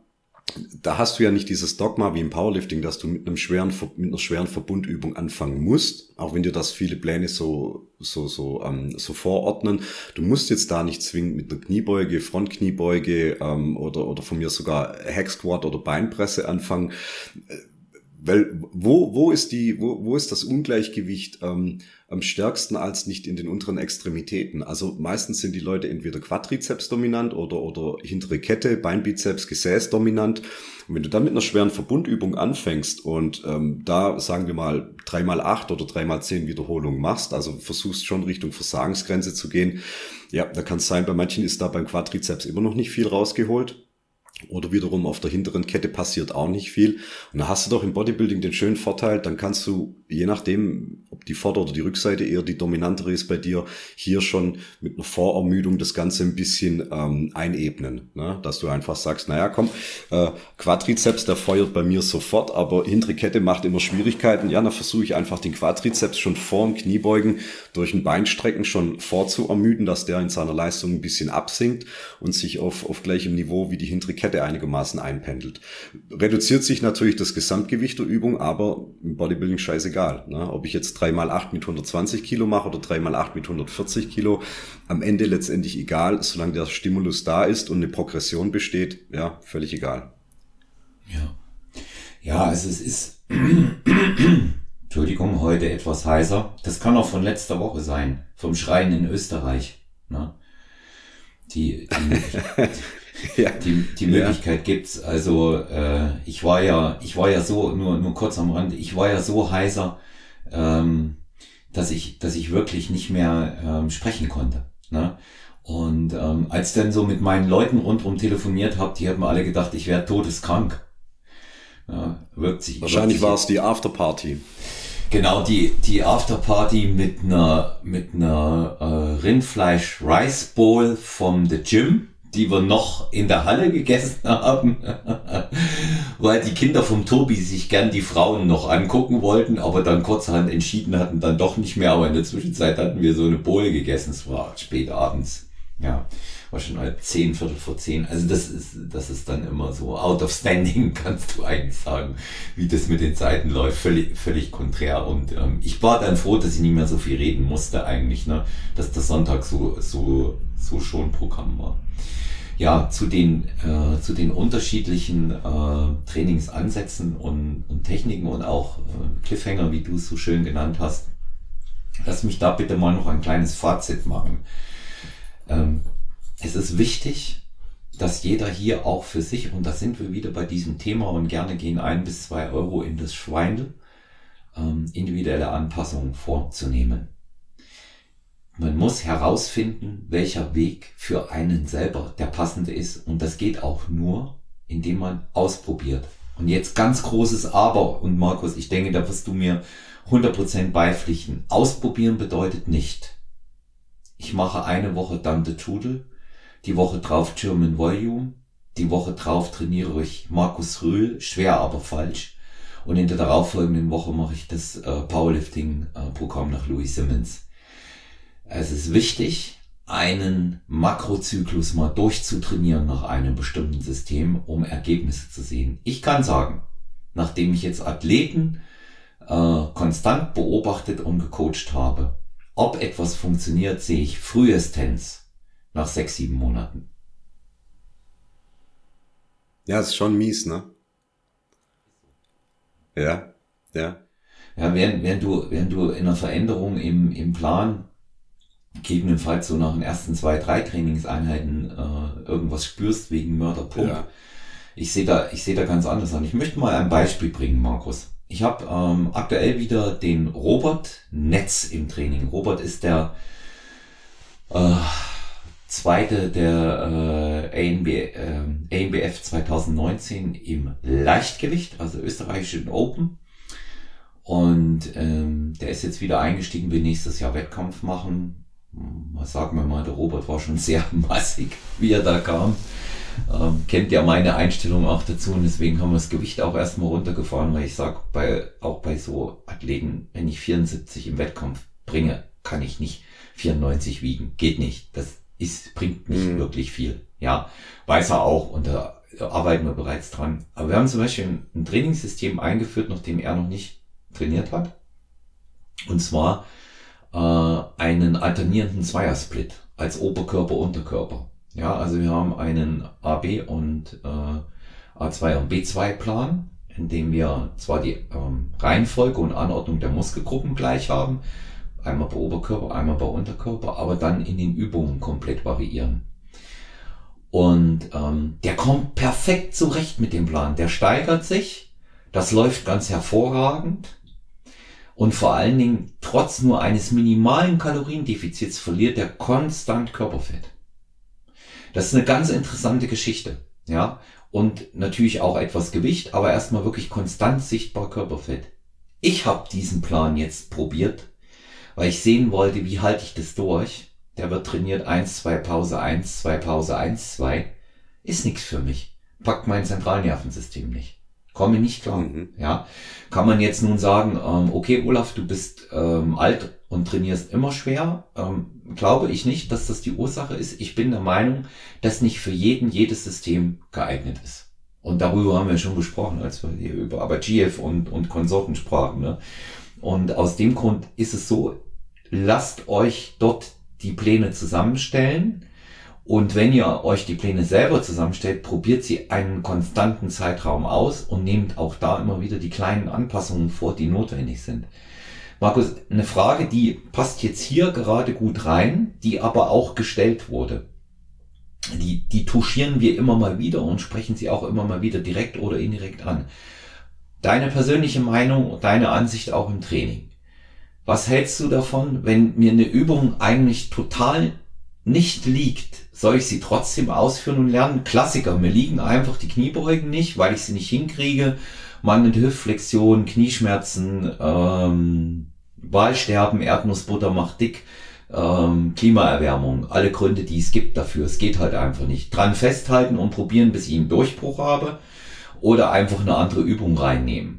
da hast du ja nicht dieses Dogma wie im Powerlifting, dass du mit einem schweren, mit einer schweren Verbundübung anfangen musst, auch wenn dir das viele Pläne so, so, so, ähm, so vorordnen. Du musst jetzt da nicht zwingend mit einer Kniebeuge, Frontkniebeuge ähm, oder, oder von mir sogar Squat oder Beinpresse anfangen. Weil wo, wo ist die, wo, wo ist das Ungleichgewicht ähm, am stärksten als nicht in den unteren Extremitäten? Also meistens sind die Leute entweder Quadrizeps dominant oder, oder hintere Kette, Beinbizeps, Gesäß dominant. Und wenn du dann mit einer schweren Verbundübung anfängst und ähm, da sagen wir mal dreimal acht oder dreimal zehn Wiederholungen machst, also versuchst schon Richtung Versagensgrenze zu gehen, ja, da kann es sein, bei manchen ist da beim Quadrizeps immer noch nicht viel rausgeholt. Oder wiederum auf der hinteren Kette passiert auch nicht viel. Und da hast du doch im Bodybuilding den schönen Vorteil, dann kannst du, je nachdem, ob die Vorder- oder die Rückseite eher die dominantere ist bei dir, hier schon mit einer Vorermüdung das Ganze ein bisschen ähm, einebnen. Ne? Dass du einfach sagst, naja, komm, äh, Quadrizeps, der feuert bei mir sofort, aber hintere Kette macht immer Schwierigkeiten. Ja, dann versuche ich einfach den Quadrizeps schon vor dem Kniebeugen durch ein Beinstrecken schon vorzuermüden, dass der in seiner Leistung ein bisschen absinkt und sich auf, auf gleichem Niveau wie die hintere Kette Kette einigermaßen einpendelt. Reduziert sich natürlich das Gesamtgewicht der Übung, aber im Bodybuilding scheißegal. Ne? Ob ich jetzt 3x8 mit 120 Kilo mache oder 3x8 mit 140 Kilo, am Ende letztendlich egal, solange der Stimulus da ist und eine Progression besteht, ja, völlig egal. Ja. Ja, also es ist, Entschuldigung, heute etwas heißer. Das kann auch von letzter Woche sein, vom Schreien in Österreich. Ne? Die, die, ja. die, die Möglichkeit ja. gibt's. Also äh, ich war ja, ich war ja so, nur, nur kurz am Rand, ich war ja so heiser, ähm, dass ich, dass ich wirklich nicht mehr ähm, sprechen konnte. Ne? Und ähm, als dann so mit meinen Leuten rundherum telefoniert habe, die haben alle gedacht, ich wäre todeskrank. Ja, wirkt sich, Wahrscheinlich war es die Afterparty. Genau, die, die Afterparty mit einer, mit einer äh, Rindfleisch Rice Bowl vom The Gym die wir noch in der Halle gegessen haben, weil die Kinder vom Tobi sich gern die Frauen noch angucken wollten, aber dann kurzerhand entschieden hatten, dann doch nicht mehr. Aber in der Zwischenzeit hatten wir so eine Bohle gegessen. Es war spät abends. Ja, war schon halt zehn, Viertel vor zehn. Also das ist, das ist dann immer so out of standing, kannst du eigentlich sagen, wie das mit den Zeiten läuft. Völlig, völlig konträr. Und ähm, ich war dann froh, dass ich nicht mehr so viel reden musste eigentlich, ne, dass der Sonntag so, so, so schon Programm war ja, zu den, äh, zu den unterschiedlichen äh, Trainingsansätzen und, und Techniken und auch äh, Cliffhanger, wie du es so schön genannt hast. Lass mich da bitte mal noch ein kleines Fazit machen. Ähm, es ist wichtig, dass jeder hier auch für sich, und da sind wir wieder bei diesem Thema und gerne gehen ein bis zwei Euro in das Schweindel, ähm, individuelle Anpassungen vorzunehmen. Man muss herausfinden, welcher Weg für einen selber der passende ist. Und das geht auch nur, indem man ausprobiert. Und jetzt ganz großes Aber. Und Markus, ich denke, da wirst du mir 100% beipflichten. Ausprobieren bedeutet nicht. Ich mache eine Woche Dante Tudel, die Woche drauf German Volume, die Woche drauf trainiere ich Markus Rühl, schwer aber falsch. Und in der darauffolgenden Woche mache ich das äh, Powerlifting-Programm nach Louis Simmons. Es ist wichtig, einen Makrozyklus mal durchzutrainieren nach einem bestimmten System, um Ergebnisse zu sehen. Ich kann sagen, nachdem ich jetzt Athleten äh, konstant beobachtet und gecoacht habe, ob etwas funktioniert, sehe ich frühestens nach sechs, sieben Monaten. Ja, ist schon mies, ne? Ja, ja. Ja, während, während du, während du in einer Veränderung im, im Plan gegebenenfalls so nach den ersten zwei, drei Trainingseinheiten äh, irgendwas spürst wegen Mörderpump. Ja. Ich sehe da, ich sehe da ganz anders an. Ich möchte mal ein Beispiel bringen, Markus. Ich habe ähm, aktuell wieder den Robert Netz im Training. Robert ist der äh, zweite der äh, ANB, äh, ANBF 2019 im Leichtgewicht, also österreichischen Open. Und ähm, der ist jetzt wieder eingestiegen, will nächstes Jahr Wettkampf machen. Was sagen wir mal, der Robert war schon sehr massig, wie er da kam. Ähm, kennt ja meine Einstellung auch dazu und deswegen haben wir das Gewicht auch erstmal runtergefahren, weil ich sage, bei, auch bei so Athleten, wenn ich 74 im Wettkampf bringe, kann ich nicht 94 wiegen. Geht nicht. Das ist, bringt nicht mhm. wirklich viel. Ja, weiß er auch und da arbeiten wir bereits dran. Aber wir haben zum Beispiel ein, Trainingssystem eingeführt, nachdem er noch nicht trainiert hat. Und zwar einen alternierenden Zweiersplit als Oberkörper, Unterkörper. Ja, also wir haben einen AB und äh, A2 und B2 Plan, in dem wir zwar die ähm, Reihenfolge und Anordnung der Muskelgruppen gleich haben, Einmal bei Oberkörper, einmal bei Unterkörper, aber dann in den Übungen komplett variieren. Und ähm, der kommt perfekt zurecht mit dem Plan. Der steigert sich, das läuft ganz hervorragend. Und vor allen Dingen, trotz nur eines minimalen Kaloriendefizits verliert er konstant Körperfett. Das ist eine ganz interessante Geschichte. Ja, und natürlich auch etwas Gewicht, aber erstmal wirklich konstant sichtbar Körperfett. Ich habe diesen Plan jetzt probiert weil ich sehen wollte, wie halte ich das durch. Der wird trainiert, eins, zwei, Pause, eins, zwei, Pause, eins, zwei. Ist nichts für mich. Packt mein Zentralnervensystem nicht. Komme nicht klar. Mhm. Ja. Kann man jetzt nun sagen, ähm, okay, Olaf, du bist ähm, alt und trainierst immer schwer. Ähm, glaube ich nicht, dass das die Ursache ist. Ich bin der Meinung, dass nicht für jeden jedes System geeignet ist. Und darüber haben wir schon gesprochen, als wir hier über Abadjiev und, und Konsorten sprachen. Ne? Und aus dem Grund ist es so, lasst euch dort die Pläne zusammenstellen. Und wenn ihr euch die Pläne selber zusammenstellt, probiert sie einen konstanten Zeitraum aus und nehmt auch da immer wieder die kleinen Anpassungen vor, die notwendig sind. Markus, eine Frage, die passt jetzt hier gerade gut rein, die aber auch gestellt wurde. Die, die touchieren wir immer mal wieder und sprechen sie auch immer mal wieder direkt oder indirekt an. Deine persönliche Meinung und deine Ansicht auch im Training. Was hältst du davon, wenn mir eine Übung eigentlich total nicht liegt? Soll ich sie trotzdem ausführen und lernen? Klassiker, mir liegen einfach die Kniebeugen nicht, weil ich sie nicht hinkriege. Mangelnde Hüftflexion, Knieschmerzen, ähm, Wahlsterben, Erdnussbutter macht dick, ähm, Klimaerwärmung, alle Gründe, die es gibt dafür. Es geht halt einfach nicht. Dran festhalten und probieren, bis ich einen Durchbruch habe oder einfach eine andere Übung reinnehmen.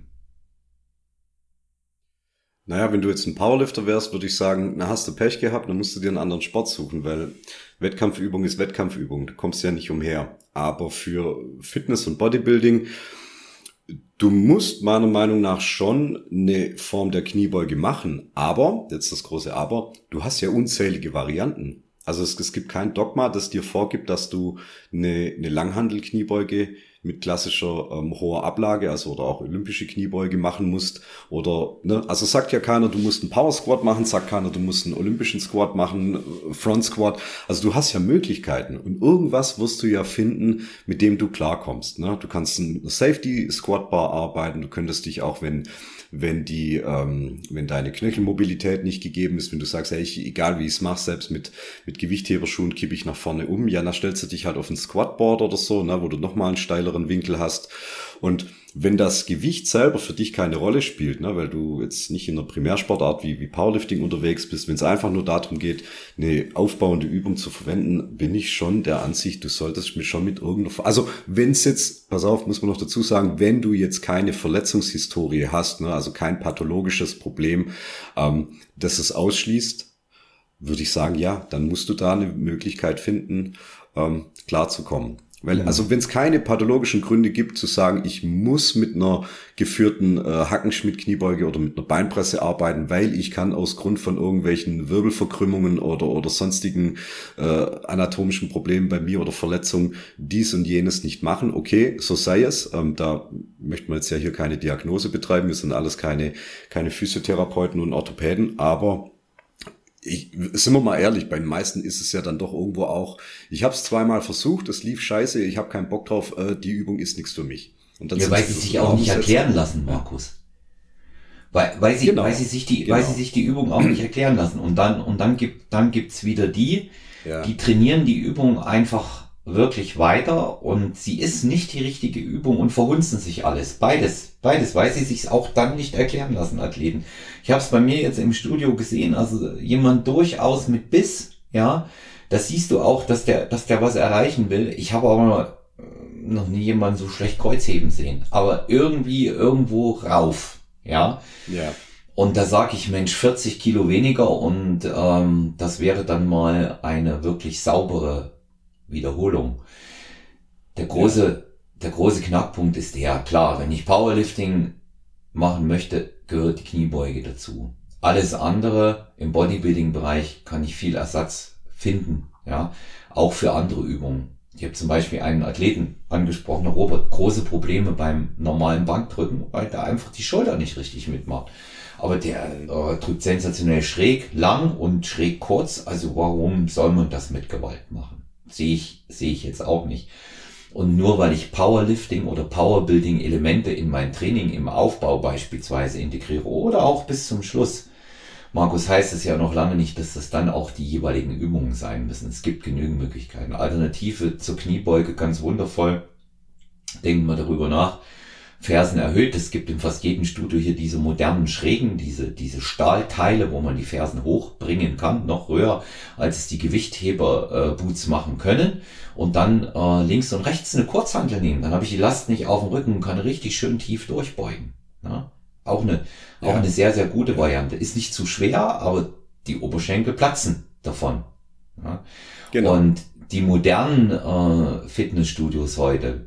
Naja, wenn du jetzt ein Powerlifter wärst, würde ich sagen, na hast du Pech gehabt, dann musst du dir einen anderen Sport suchen, weil Wettkampfübung ist Wettkampfübung, du kommst ja nicht umher. Aber für Fitness und Bodybuilding, du musst meiner Meinung nach schon eine Form der Kniebeuge machen. Aber, jetzt das große Aber, du hast ja unzählige Varianten. Also es, es gibt kein Dogma, das dir vorgibt, dass du eine, eine Langhandelkniebeuge mit klassischer ähm, hoher Ablage, also oder auch olympische Kniebeuge machen musst. Oder, ne, also sagt ja keiner, du musst einen Power Squat machen, sagt keiner, du musst einen olympischen Squat machen, äh, Front Squat. Also du hast ja Möglichkeiten und irgendwas wirst du ja finden, mit dem du klarkommst. Ne? Du kannst einen Safety Squat Bar arbeiten, du könntest dich auch, wenn wenn die, ähm, wenn deine Knöchelmobilität nicht gegeben ist, wenn du sagst, hey, ich, egal wie ich es mache, selbst mit, mit Gewichtheberschuhen kippe ich nach vorne um, ja, dann stellst du dich halt auf ein Squatboard oder so, ne, wo du nochmal einen steileren Winkel hast. Und wenn das Gewicht selber für dich keine Rolle spielt, ne, weil du jetzt nicht in einer Primärsportart wie, wie Powerlifting unterwegs bist, wenn es einfach nur darum geht, eine aufbauende Übung zu verwenden, bin ich schon der Ansicht, du solltest mich schon mit irgendeiner, also wenn es jetzt, pass auf, muss man noch dazu sagen, wenn du jetzt keine Verletzungshistorie hast, ne, also kein pathologisches Problem, ähm, das es ausschließt, würde ich sagen, ja, dann musst du da eine Möglichkeit finden, ähm, klarzukommen. Weil, also wenn es keine pathologischen Gründe gibt zu sagen, ich muss mit einer geführten äh, Hackenschmidt-Kniebeuge oder mit einer Beinpresse arbeiten, weil ich kann aus Grund von irgendwelchen Wirbelverkrümmungen oder, oder sonstigen äh, anatomischen Problemen bei mir oder Verletzungen dies und jenes nicht machen. Okay, so sei es. Ähm, da möchte man jetzt ja hier keine Diagnose betreiben. Wir sind alles keine, keine Physiotherapeuten und Orthopäden, aber ich, sind wir mal ehrlich, bei den meisten ist es ja dann doch irgendwo auch, ich habe es zweimal versucht, es lief scheiße, ich habe keinen Bock drauf, äh, die Übung ist nichts für mich. Und dann ja, weil sie sich auch nicht erklären lassen, Markus. Weil, weil, sie, genau. weil, sie sich die, genau. weil sie sich die Übung auch nicht erklären lassen. Und dann, und dann gibt, dann gibt's wieder die, ja. die trainieren die Übung einfach wirklich weiter und sie ist nicht die richtige Übung und verhunzen sich alles. Beides, beides, weil sie sich auch dann nicht erklären lassen, Athleten. Ich habe es bei mir jetzt im Studio gesehen, also jemand durchaus mit Biss, ja, das siehst du auch, dass der, dass der was erreichen will. Ich habe aber noch nie jemanden so schlecht Kreuzheben sehen, aber irgendwie irgendwo rauf, ja. Ja. Und da sage ich, Mensch, 40 Kilo weniger und ähm, das wäre dann mal eine wirklich saubere Wiederholung. Der große, ja. der große Knackpunkt ist der, klar, wenn ich Powerlifting machen möchte, gehört die Kniebeuge dazu. Alles andere im Bodybuilding-Bereich kann ich viel Ersatz finden, ja, auch für andere Übungen. Ich habe zum Beispiel einen Athleten angesprochen, Robert, große Probleme beim normalen Bankdrücken, weil der einfach die Schulter nicht richtig mitmacht. Aber der äh, drückt sensationell schräg, lang und schräg kurz. Also warum soll man das mit Gewalt machen? Sehe ich, sehe ich jetzt auch nicht. Und nur weil ich Powerlifting oder Powerbuilding Elemente in mein Training im Aufbau beispielsweise integriere oder auch bis zum Schluss, Markus, heißt es ja noch lange nicht, dass das dann auch die jeweiligen Übungen sein müssen. Es gibt genügend Möglichkeiten. Alternative zur Kniebeuge ganz wundervoll. Denken wir darüber nach. Fersen erhöht. Es gibt in fast jedem Studio hier diese modernen Schrägen, diese, diese Stahlteile, wo man die Fersen hochbringen kann, noch höher, als es die Gewichtheber-Boots äh, machen können. Und dann äh, links und rechts eine Kurzhantel nehmen. Dann habe ich die Last nicht auf dem Rücken und kann richtig schön tief durchbeugen. Ja? Auch eine, ja. auch eine sehr, sehr gute Variante. Ist nicht zu schwer, aber die Oberschenkel platzen davon. Ja? Genau. Und die modernen äh, Fitnessstudios heute,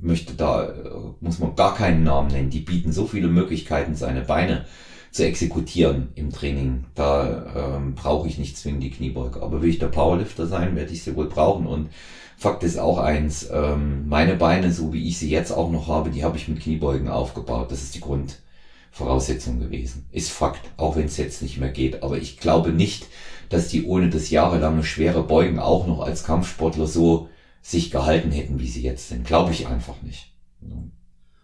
möchte da, äh, muss man gar keinen Namen nennen. Die bieten so viele Möglichkeiten, seine Beine zu exekutieren im Training. Da ähm, brauche ich nicht zwingend die Kniebeuge. Aber will ich der Powerlifter sein, werde ich sie wohl brauchen. Und Fakt ist auch eins, ähm, meine Beine, so wie ich sie jetzt auch noch habe, die habe ich mit Kniebeugen aufgebaut. Das ist die Grundvoraussetzung gewesen. Ist Fakt, auch wenn es jetzt nicht mehr geht. Aber ich glaube nicht, dass die ohne das jahrelange schwere Beugen auch noch als Kampfsportler so sich gehalten hätten, wie sie jetzt sind. Glaube ich einfach nicht.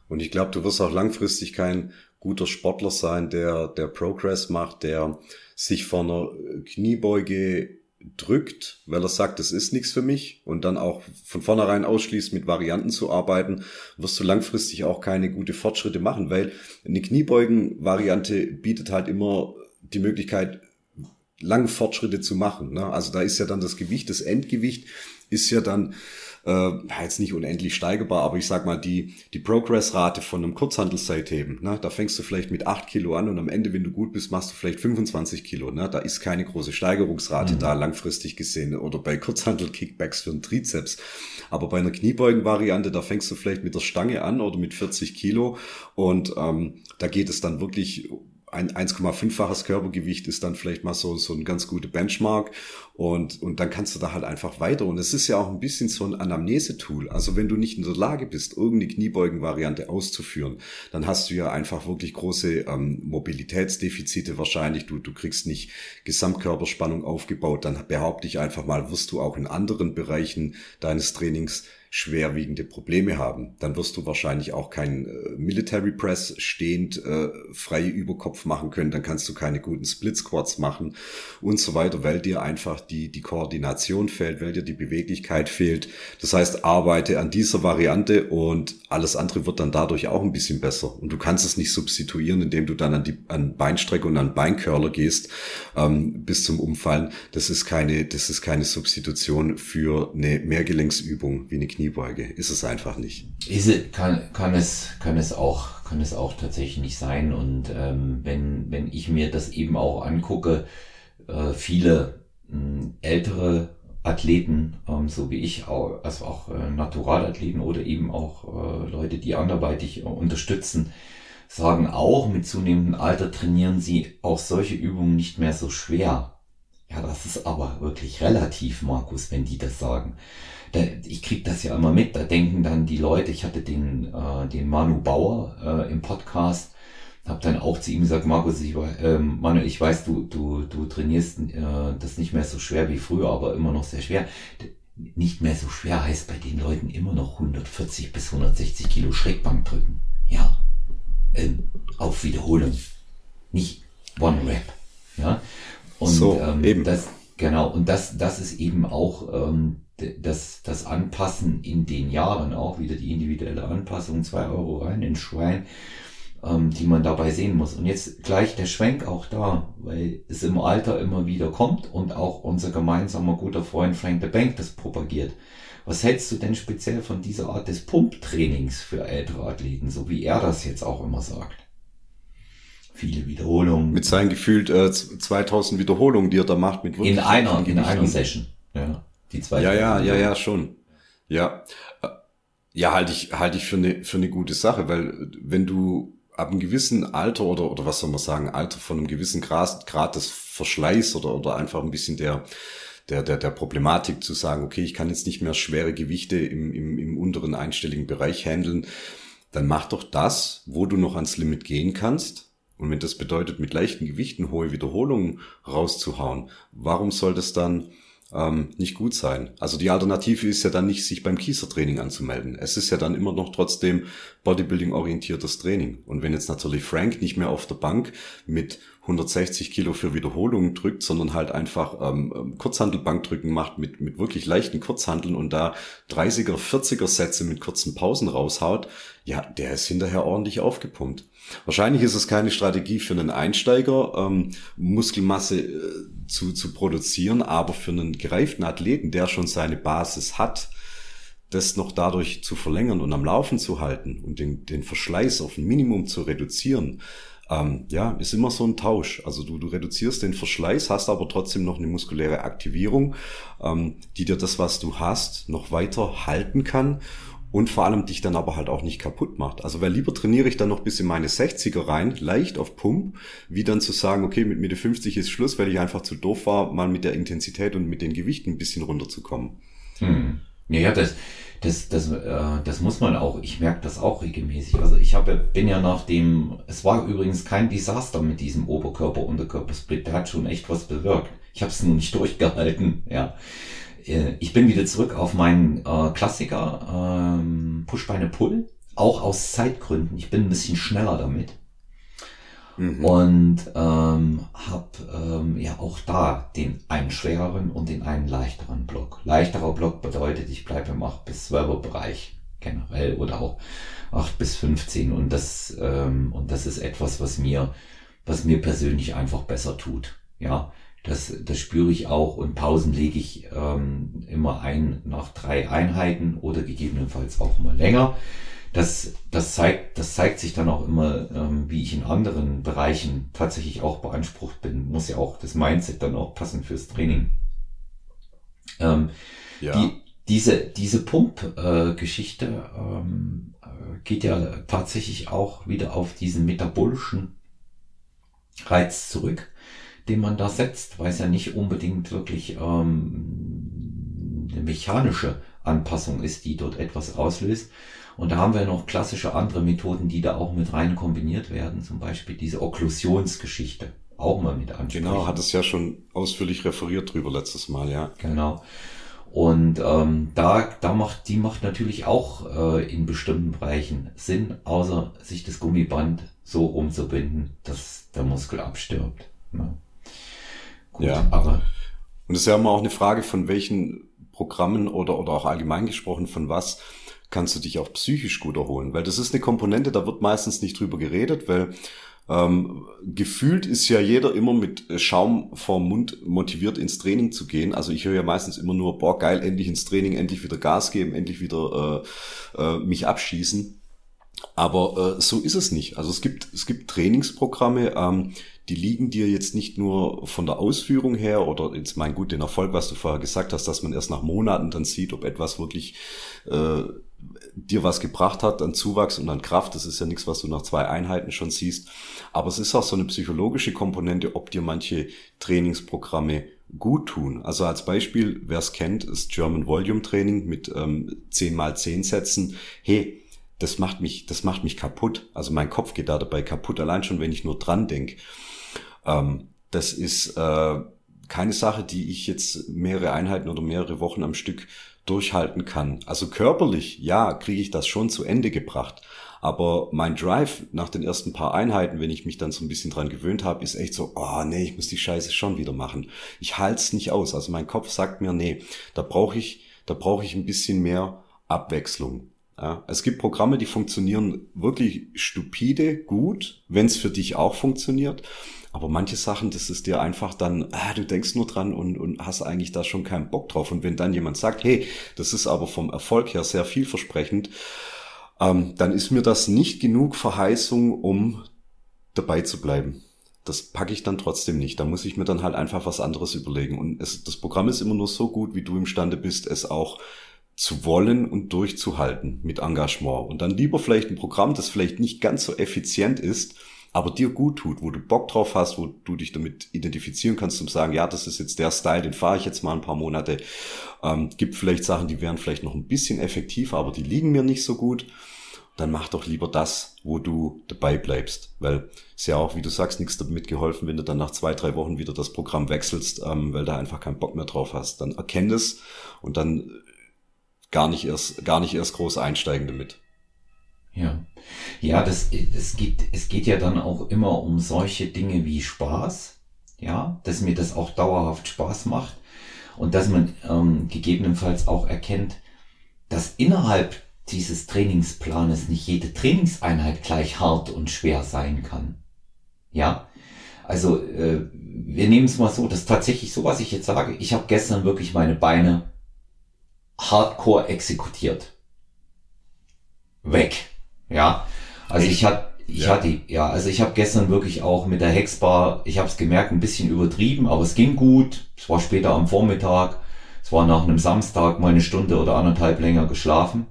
Und ich glaube, du wirst auch langfristig kein guter Sportler sein, der, der Progress macht, der sich vor einer Kniebeuge drückt, weil er sagt, das ist nichts für mich und dann auch von vornherein ausschließt, mit Varianten zu arbeiten, wirst du langfristig auch keine gute Fortschritte machen, weil eine Kniebeugen-Variante bietet halt immer die Möglichkeit, lange Fortschritte zu machen. Ne? Also da ist ja dann das Gewicht, das Endgewicht ist ja dann äh, jetzt nicht unendlich steigerbar, aber ich sag mal, die, die Progress-Rate von einem Kurzhandelseitheben, ne, da fängst du vielleicht mit 8 Kilo an und am Ende, wenn du gut bist, machst du vielleicht 25 Kilo. Ne? Da ist keine große Steigerungsrate mhm. da langfristig gesehen oder bei Kurzhandel-Kickbacks für einen Trizeps. Aber bei einer Kniebeugen-Variante, da fängst du vielleicht mit der Stange an oder mit 40 Kilo und ähm, da geht es dann wirklich ein 1,5-faches Körpergewicht ist dann vielleicht mal so, so ein ganz guter Benchmark und, und dann kannst du da halt einfach weiter. Und es ist ja auch ein bisschen so ein Anamnese-Tool. Also wenn du nicht in der Lage bist, irgendeine Kniebeugen-Variante auszuführen, dann hast du ja einfach wirklich große ähm, Mobilitätsdefizite wahrscheinlich. Du, du kriegst nicht Gesamtkörperspannung aufgebaut. Dann behaupte ich einfach mal, wirst du auch in anderen Bereichen deines Trainings schwerwiegende Probleme haben. Dann wirst du wahrscheinlich auch kein äh, Military Press stehend äh, frei über Kopf machen können. Dann kannst du keine guten Split Squats machen und so weiter, weil dir einfach die, die Koordination fehlt, weil dir die Beweglichkeit fehlt. Das heißt, arbeite an dieser Variante und alles andere wird dann dadurch auch ein bisschen besser. Und du kannst es nicht substituieren, indem du dann an die an Beinstrecke und an Beincurler gehst ähm, bis zum Umfallen. Das ist keine, das ist keine Substitution für eine Mehrgelenksübung wie eine Kniebeuge. Ist es einfach nicht. Ist kann, kann es, kann es auch, kann es auch tatsächlich nicht sein. Und ähm, wenn, wenn ich mir das eben auch angucke, äh, viele hm, ältere Athleten, ähm, so wie ich, auch, also auch äh, Naturalathleten oder eben auch äh, Leute, die anderweitig äh, unterstützen, sagen auch, mit zunehmendem Alter trainieren sie auch solche Übungen nicht mehr so schwer. Ja, das ist aber wirklich relativ, Markus, wenn die das sagen. Da, ich krieg das ja immer mit, da denken dann die Leute, ich hatte den, äh, den Manu Bauer äh, im Podcast, habe dann auch zu ihm gesagt, Markus, ich, äh, Manu, ich weiß, du, du, du trainierst äh, das nicht mehr so schwer wie früher, aber immer noch sehr schwer. Nicht mehr so schwer heißt bei den Leuten immer noch 140 bis 160 Kilo Schrägbank drücken. Ja, ähm, auf Wiederholung. Nicht One Rep. Ja, und so, ähm, eben. das, genau, und das, das ist eben auch ähm, das, das Anpassen in den Jahren, auch wieder die individuelle Anpassung, zwei Euro rein in Schwein, ähm, die man dabei sehen muss. Und jetzt gleich der Schwenk auch da, weil es im Alter immer wieder kommt und auch unser gemeinsamer guter Freund Frank de Bank das propagiert. Was hältst du denn speziell von dieser Art des Pumptrainings für ältere Athleten, so wie er das jetzt auch immer sagt? Viele Wiederholungen. Mit seinen gefühlt äh, 2000 Wiederholungen, die er da macht, mit In einer, in einer Session. Ja, die zweite. Ja, ja, ja, ja, schon. Ja. Äh, ja, halte ich, halte ich für eine, für eine gute Sache, weil wenn du ab einem gewissen Alter oder, oder was soll man sagen, Alter von einem gewissen Grad, Grad des Verschleiß oder, oder einfach ein bisschen der, der, der, der Problematik zu sagen, okay, ich kann jetzt nicht mehr schwere Gewichte im, im, im unteren einstelligen Bereich handeln, dann mach doch das, wo du noch ans Limit gehen kannst und wenn das bedeutet, mit leichten Gewichten hohe Wiederholungen rauszuhauen, warum soll das dann ähm, nicht gut sein? Also die Alternative ist ja dann nicht, sich beim Kiesertraining anzumelden. Es ist ja dann immer noch trotzdem Bodybuilding-orientiertes Training. Und wenn jetzt natürlich Frank nicht mehr auf der Bank mit 160 Kilo für Wiederholungen drückt, sondern halt einfach ähm, ähm Kurzhandelbankdrücken macht mit, mit wirklich leichten Kurzhandeln und da 30er, 40er Sätze mit kurzen Pausen raushaut, ja, der ist hinterher ordentlich aufgepumpt. Wahrscheinlich ist es keine Strategie für einen Einsteiger, ähm, Muskelmasse äh, zu, zu produzieren, aber für einen gereiften Athleten, der schon seine Basis hat, das noch dadurch zu verlängern und am Laufen zu halten und den, den Verschleiß auf ein Minimum zu reduzieren, ähm, ja, ist immer so ein Tausch. Also du, du reduzierst den Verschleiß, hast aber trotzdem noch eine muskuläre Aktivierung, ähm, die dir das, was du hast, noch weiter halten kann und vor allem dich dann aber halt auch nicht kaputt macht. Also weil lieber trainiere ich dann noch bis in meine 60er rein, leicht auf Pump, wie dann zu sagen, okay, mit Mitte 50 ist Schluss, weil ich einfach zu doof war, mal mit der Intensität und mit den Gewichten ein bisschen runterzukommen. Hm. Ja, das, das, das, äh, das muss man auch, ich merke das auch regelmäßig. Also ich habe, bin ja nach dem, es war übrigens kein Desaster mit diesem Oberkörper-Unterkörper-Split, der hat schon echt was bewirkt. Ich habe es nur nicht durchgehalten, ja. Äh, ich bin wieder zurück auf meinen äh, Klassiker, ähm, Pushbeine Pull, auch aus Zeitgründen. Ich bin ein bisschen schneller damit. Mhm. Und ähm, habe ähm, ja auch da den einen schwereren und den einen leichteren Block. Leichterer Block bedeutet, ich bleibe im 8 bis 12er Bereich generell oder auch 8 bis 15 und das ähm, und das ist etwas, was mir was mir persönlich einfach besser tut. Ja, das, das spüre ich auch und Pausen lege ich ähm, immer ein nach drei Einheiten oder gegebenenfalls auch mal länger das, das, zeigt, das zeigt sich dann auch immer, ähm, wie ich in anderen Bereichen tatsächlich auch beansprucht bin. Muss ja auch das Mindset dann auch passen fürs Training. Ähm, ja. die, diese, diese Pump-Geschichte äh, ähm, äh, geht ja tatsächlich auch wieder auf diesen metabolischen Reiz zurück, den man da setzt, weil es ja nicht unbedingt wirklich ähm, eine mechanische Anpassung ist, die dort etwas auslöst, und da haben wir noch klassische andere Methoden, die da auch mit rein kombiniert werden. Zum Beispiel diese Okklusionsgeschichte auch mal mit ansprechen. Genau, hat es ja schon ausführlich referiert drüber letztes Mal, ja. Genau. Und ähm, da, da macht, die macht natürlich auch äh, in bestimmten Bereichen Sinn, außer sich das Gummiband so rumzubinden, dass der Muskel abstirbt. Ne? Gut, ja. aber. Und es ist ja immer auch eine Frage, von welchen Programmen oder, oder auch allgemein gesprochen, von was kannst du dich auch psychisch gut erholen. Weil das ist eine Komponente, da wird meistens nicht drüber geredet, weil ähm, gefühlt ist ja jeder immer mit Schaum vorm Mund motiviert ins Training zu gehen. Also ich höre ja meistens immer nur, boah, geil, endlich ins Training, endlich wieder Gas geben, endlich wieder äh, äh, mich abschießen. Aber äh, so ist es nicht. Also es gibt, es gibt Trainingsprogramme, ähm, die liegen dir jetzt nicht nur von der Ausführung her oder jetzt mein gut den Erfolg, was du vorher gesagt hast, dass man erst nach Monaten dann sieht, ob etwas wirklich äh, dir was gebracht hat an Zuwachs und an Kraft. Das ist ja nichts, was du nach zwei Einheiten schon siehst. Aber es ist auch so eine psychologische Komponente, ob dir manche Trainingsprogramme gut tun. Also als Beispiel, wer es kennt, ist German Volume Training mit ähm, 10 mal 10 Sätzen. Hey, das macht mich, das macht mich kaputt. Also mein Kopf geht da dabei kaputt, allein schon, wenn ich nur dran denke. Ähm, das ist äh, keine Sache, die ich jetzt mehrere Einheiten oder mehrere Wochen am Stück durchhalten kann. Also körperlich, ja, kriege ich das schon zu Ende gebracht. Aber mein Drive nach den ersten paar Einheiten, wenn ich mich dann so ein bisschen dran gewöhnt habe, ist echt so, oh nee, ich muss die Scheiße schon wieder machen. Ich halte es nicht aus. Also mein Kopf sagt mir, nee, da brauche ich, da brauche ich ein bisschen mehr Abwechslung. Ja, es gibt Programme, die funktionieren wirklich stupide gut, wenn es für dich auch funktioniert. Aber manche Sachen, das ist dir einfach dann, ah, du denkst nur dran und, und hast eigentlich da schon keinen Bock drauf. Und wenn dann jemand sagt, hey, das ist aber vom Erfolg her sehr vielversprechend, ähm, dann ist mir das nicht genug Verheißung, um dabei zu bleiben. Das packe ich dann trotzdem nicht. Da muss ich mir dann halt einfach was anderes überlegen. Und es, das Programm ist immer nur so gut, wie du imstande bist, es auch zu wollen und durchzuhalten mit Engagement. Und dann lieber vielleicht ein Programm, das vielleicht nicht ganz so effizient ist, aber dir gut tut, wo du Bock drauf hast, wo du dich damit identifizieren kannst und sagen, ja, das ist jetzt der Style, den fahre ich jetzt mal ein paar Monate. Ähm, gibt vielleicht Sachen, die wären vielleicht noch ein bisschen effektiver, aber die liegen mir nicht so gut. Dann mach doch lieber das, wo du dabei bleibst. Weil es ja auch, wie du sagst, nichts damit geholfen, wenn du dann nach zwei, drei Wochen wieder das Programm wechselst, ähm, weil du einfach keinen Bock mehr drauf hast. Dann erkenn es und dann gar nicht erst, gar nicht erst groß einsteigen damit. Ja. Ja, das, es geht, es geht ja dann auch immer um solche Dinge wie Spaß. Ja, dass mir das auch dauerhaft Spaß macht und dass man ähm, gegebenenfalls auch erkennt, dass innerhalb dieses Trainingsplanes nicht jede Trainingseinheit gleich hart und schwer sein kann. Ja, also äh, wir nehmen es mal so, dass tatsächlich so, was ich jetzt sage, ich habe gestern wirklich meine Beine hardcore exekutiert. Weg. Ja, also ich hatte, ich ja. hatte, ja, also ich habe gestern wirklich auch mit der Hexbar, ich habe es gemerkt, ein bisschen übertrieben, aber es ging gut. Es war später am Vormittag, es war nach einem Samstag mal eine Stunde oder anderthalb länger geschlafen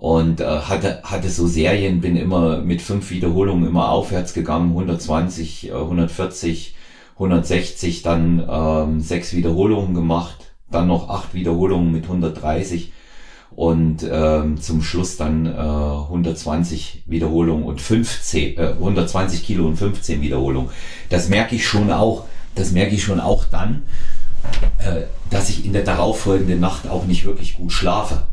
und äh, hatte hatte so Serien, bin immer mit fünf Wiederholungen immer aufwärts gegangen, 120, äh, 140, 160, dann ähm, sechs Wiederholungen gemacht, dann noch acht Wiederholungen mit 130 und ähm, zum Schluss dann äh, 120 Wiederholungen und 15, äh, 120 Kilo und 15 Wiederholungen. Das merke ich schon auch, das merke ich schon auch dann, äh, dass ich in der darauffolgenden Nacht auch nicht wirklich gut schlafe.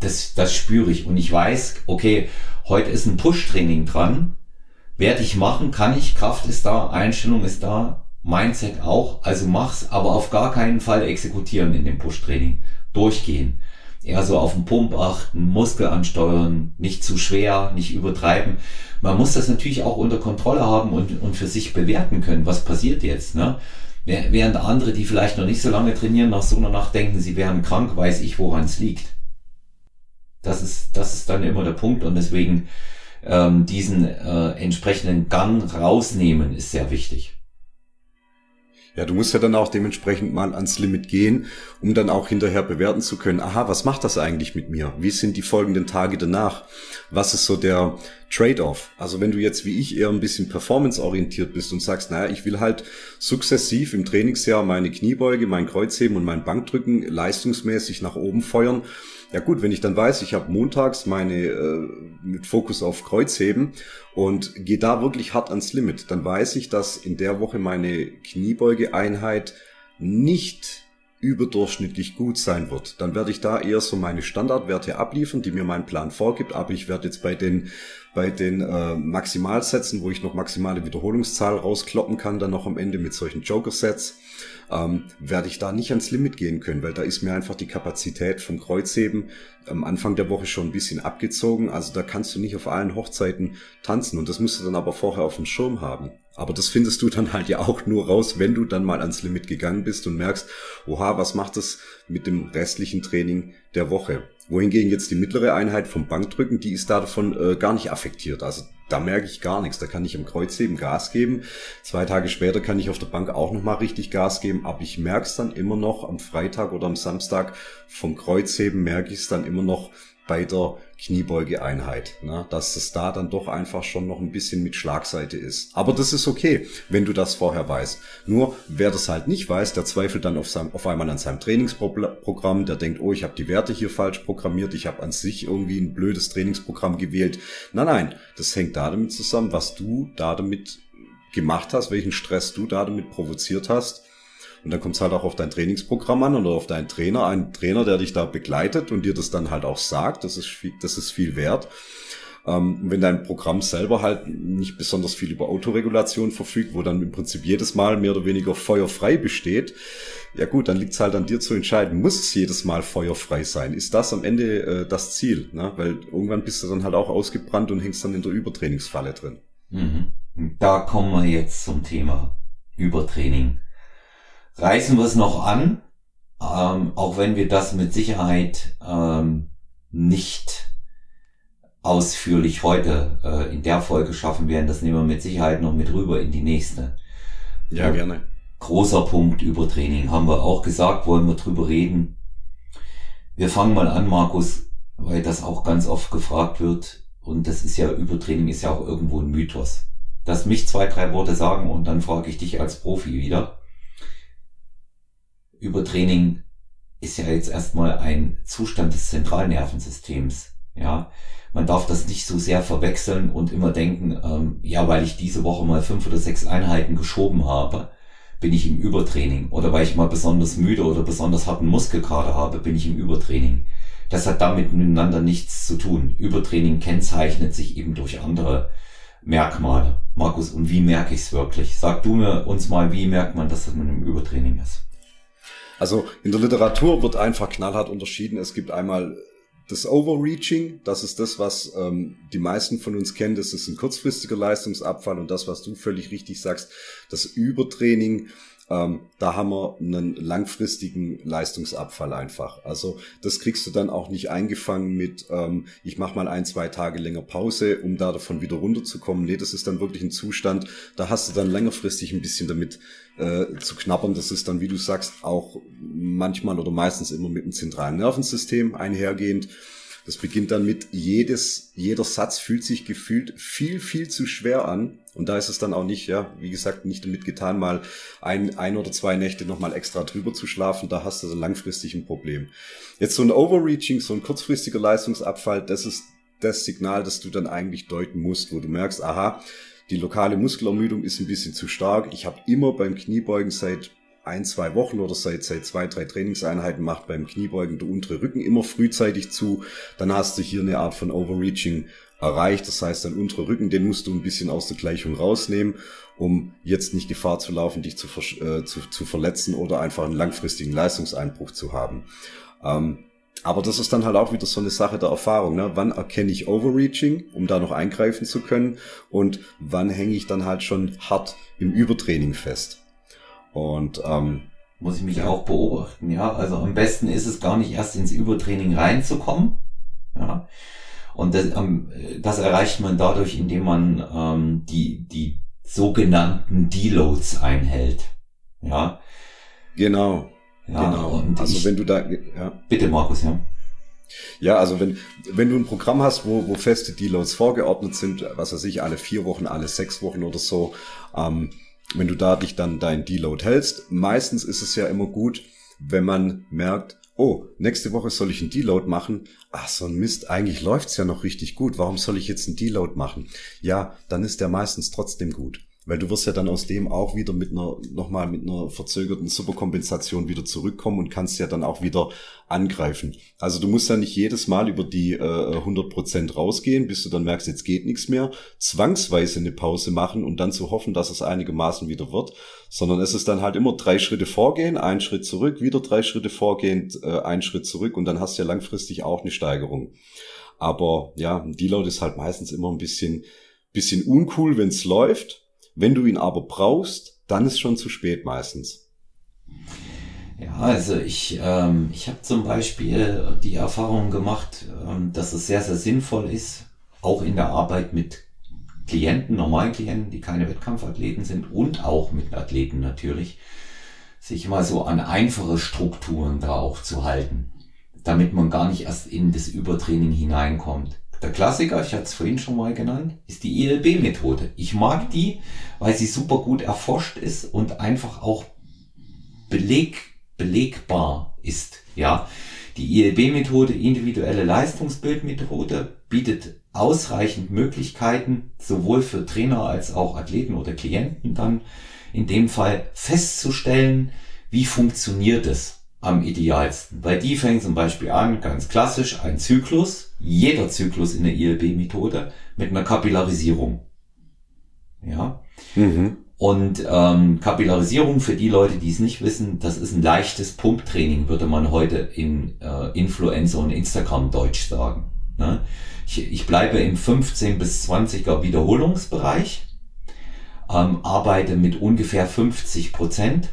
Das, das spüre ich und ich weiß, okay, heute ist ein Push-Training dran, werde ich machen, kann ich, Kraft ist da, Einstellung ist da, Mindset auch, also mach's, aber auf gar keinen Fall exekutieren in dem Push-Training. Durchgehen eher so auf den Pump achten, Muskel ansteuern, nicht zu schwer, nicht übertreiben. Man muss das natürlich auch unter Kontrolle haben und, und für sich bewerten können, was passiert jetzt. Ne? Während andere, die vielleicht noch nicht so lange trainieren, nach so einer Nacht denken, sie wären krank, weiß ich, woran es liegt. Das ist, das ist dann immer der Punkt und deswegen ähm, diesen äh, entsprechenden Gang rausnehmen ist sehr wichtig. Ja, du musst ja dann auch dementsprechend mal ans Limit gehen, um dann auch hinterher bewerten zu können, aha, was macht das eigentlich mit mir? Wie sind die folgenden Tage danach? Was ist so der Trade-off? Also wenn du jetzt wie ich eher ein bisschen performance-orientiert bist und sagst, naja, ich will halt sukzessiv im Trainingsjahr meine Kniebeuge, mein Kreuzheben und mein Bankdrücken leistungsmäßig nach oben feuern, ja gut, wenn ich dann weiß, ich habe montags meine äh, mit Fokus auf Kreuzheben und gehe da wirklich hart ans Limit, dann weiß ich, dass in der Woche meine Kniebeugeeinheit nicht überdurchschnittlich gut sein wird, dann werde ich da eher so meine Standardwerte abliefern, die mir mein Plan vorgibt, aber ich werde jetzt bei den bei den äh, Maximalsätzen, wo ich noch maximale Wiederholungszahl rauskloppen kann, dann noch am Ende mit solchen Joker-Sets, ähm, werde ich da nicht ans Limit gehen können, weil da ist mir einfach die Kapazität vom Kreuzheben am Anfang der Woche schon ein bisschen abgezogen. Also da kannst du nicht auf allen Hochzeiten tanzen und das musst du dann aber vorher auf dem Schirm haben. Aber das findest du dann halt ja auch nur raus, wenn du dann mal ans Limit gegangen bist und merkst, oha, was macht das mit dem restlichen Training der Woche? Wohingegen jetzt die mittlere Einheit vom Bankdrücken, die ist davon äh, gar nicht affektiert. Also da merke ich gar nichts. Da kann ich im Kreuzheben Gas geben. Zwei Tage später kann ich auf der Bank auch nochmal richtig Gas geben. Aber ich merke es dann immer noch am Freitag oder am Samstag vom Kreuzheben merke ich es dann immer noch bei der Kniebeugeeinheit, ne? dass es da dann doch einfach schon noch ein bisschen mit Schlagseite ist. Aber das ist okay, wenn du das vorher weißt. Nur wer das halt nicht weiß, der zweifelt dann auf, seinem, auf einmal an seinem Trainingsprogramm, der denkt, oh, ich habe die Werte hier falsch programmiert, ich habe an sich irgendwie ein blödes Trainingsprogramm gewählt. Nein, nein, das hängt da damit zusammen, was du da damit gemacht hast, welchen Stress du da damit provoziert hast und dann kommt es halt auch auf dein Trainingsprogramm an oder auf deinen Trainer, einen Trainer, der dich da begleitet und dir das dann halt auch sagt. Das ist viel, das ist viel wert. Ähm, wenn dein Programm selber halt nicht besonders viel über Autoregulation verfügt, wo dann im Prinzip jedes Mal mehr oder weniger feuerfrei besteht, ja gut, dann liegt es halt an dir zu entscheiden, muss es jedes Mal feuerfrei sein? Ist das am Ende äh, das Ziel? Ne? Weil irgendwann bist du dann halt auch ausgebrannt und hängst dann in der Übertrainingsfalle drin. Mhm. Da kommen wir jetzt zum Thema Übertraining reißen wir es noch an, ähm, auch wenn wir das mit Sicherheit ähm, nicht ausführlich heute äh, in der Folge schaffen werden. Das nehmen wir mit Sicherheit noch mit rüber in die nächste. Ja, gerne. Großer Punkt Übertraining haben wir auch gesagt, wollen wir drüber reden. Wir fangen mal an, Markus, weil das auch ganz oft gefragt wird. Und das ist ja, Übertraining ist ja auch irgendwo ein Mythos. Dass mich zwei, drei Worte sagen und dann frage ich dich als Profi wieder. Übertraining ist ja jetzt erstmal ein Zustand des Zentralnervensystems. Ja, man darf das nicht so sehr verwechseln und immer denken, ähm, ja, weil ich diese Woche mal fünf oder sechs Einheiten geschoben habe, bin ich im Übertraining. Oder weil ich mal besonders müde oder besonders harten Muskelkater habe, bin ich im Übertraining. Das hat damit miteinander nichts zu tun. Übertraining kennzeichnet sich eben durch andere Merkmale. Markus, und wie merke ich es wirklich? Sag du mir uns mal, wie merkt man, dass man im Übertraining ist? Also in der Literatur wird einfach knallhart unterschieden. Es gibt einmal das Overreaching, das ist das, was ähm, die meisten von uns kennen, das ist ein kurzfristiger Leistungsabfall und das, was du völlig richtig sagst, das Übertraining, ähm, da haben wir einen langfristigen Leistungsabfall einfach. Also das kriegst du dann auch nicht eingefangen mit, ähm, ich mache mal ein, zwei Tage länger Pause, um da davon wieder runterzukommen. Nee, das ist dann wirklich ein Zustand, da hast du dann längerfristig ein bisschen damit äh, zu knabbern. Das ist dann, wie du sagst, auch manchmal oder meistens immer mit dem zentralen Nervensystem einhergehend. Das beginnt dann mit jedes, jeder Satz fühlt sich gefühlt viel, viel zu schwer an. Und da ist es dann auch nicht, ja, wie gesagt, nicht damit getan, mal ein, ein oder zwei Nächte nochmal extra drüber zu schlafen. Da hast du dann langfristig ein Problem. Jetzt so ein Overreaching, so ein kurzfristiger Leistungsabfall, das ist das Signal, das du dann eigentlich deuten musst, wo du merkst, aha, die lokale Muskelermüdung ist ein bisschen zu stark. Ich habe immer beim Kniebeugen seit ein, zwei Wochen oder seit, seit zwei, drei Trainingseinheiten macht beim Kniebeugen der untere Rücken immer frühzeitig zu. Dann hast du hier eine Art von Overreaching erreicht. Das heißt, dein unterer Rücken, den musst du ein bisschen aus der Gleichung rausnehmen, um jetzt nicht Gefahr zu laufen, dich zu, äh, zu, zu verletzen oder einfach einen langfristigen Leistungseinbruch zu haben. Ähm, aber das ist dann halt auch wieder so eine Sache der Erfahrung. Ne? Wann erkenne ich Overreaching, um da noch eingreifen zu können? Und wann hänge ich dann halt schon hart im Übertraining fest? Und ähm, muss ich mich auch beobachten, ja. Also am besten ist es gar nicht erst ins Übertraining reinzukommen. Ja. Und das, ähm, das erreicht man dadurch, indem man ähm, die, die sogenannten Deloads einhält. Ja. Genau. Ja, genau. also ich, wenn du da, ja. Bitte, Markus, ja. Ja, also wenn, wenn du ein Programm hast, wo, wo feste Deloads vorgeordnet sind, was weiß ich, alle vier Wochen, alle sechs Wochen oder so, ähm, wenn du da dich dann dein Deload hältst, meistens ist es ja immer gut, wenn man merkt, oh, nächste Woche soll ich einen Deload machen. Ach, so ein Mist, eigentlich läuft's ja noch richtig gut. Warum soll ich jetzt einen Deload machen? Ja, dann ist der meistens trotzdem gut. Weil du wirst ja dann aus dem auch wieder mit einer, nochmal mit einer verzögerten Superkompensation wieder zurückkommen und kannst ja dann auch wieder angreifen. Also du musst ja nicht jedes Mal über die äh, 100% rausgehen, bis du dann merkst, jetzt geht nichts mehr, zwangsweise eine Pause machen und dann zu hoffen, dass es einigermaßen wieder wird, sondern es ist dann halt immer drei Schritte vorgehen, ein Schritt zurück, wieder drei Schritte vorgehen, äh, ein Schritt zurück und dann hast du ja langfristig auch eine Steigerung. Aber ja, ein Deload ist halt meistens immer ein bisschen, bisschen uncool, wenn es läuft wenn du ihn aber brauchst, dann ist schon zu spät meistens. Ja, also ich, ähm, ich habe zum Beispiel die Erfahrung gemacht, ähm, dass es sehr, sehr sinnvoll ist, auch in der Arbeit mit Klienten, normalen Klienten, die keine Wettkampfathleten sind und auch mit Athleten natürlich, sich mal so an einfache Strukturen da auch zu halten, damit man gar nicht erst in das Übertraining hineinkommt. Der Klassiker, ich hatte es vorhin schon mal genannt, ist die ILB-Methode. Ich mag die, weil sie super gut erforscht ist und einfach auch beleg, belegbar ist. Ja, die ILB-Methode, individuelle Leistungsbildmethode, bietet ausreichend Möglichkeiten, sowohl für Trainer als auch Athleten oder Klienten dann in dem Fall festzustellen, wie funktioniert es am idealsten. Bei die fängt zum Beispiel an, ganz klassisch, ein Zyklus, jeder Zyklus in der ILB-Methode mit einer Kapillarisierung. Ja. Mhm. Und ähm, Kapillarisierung für die Leute, die es nicht wissen, das ist ein leichtes Pumptraining, würde man heute in äh, Influencer und Instagram Deutsch sagen. Ne? Ich, ich bleibe im 15 bis 20er Wiederholungsbereich, ähm, arbeite mit ungefähr 50 Prozent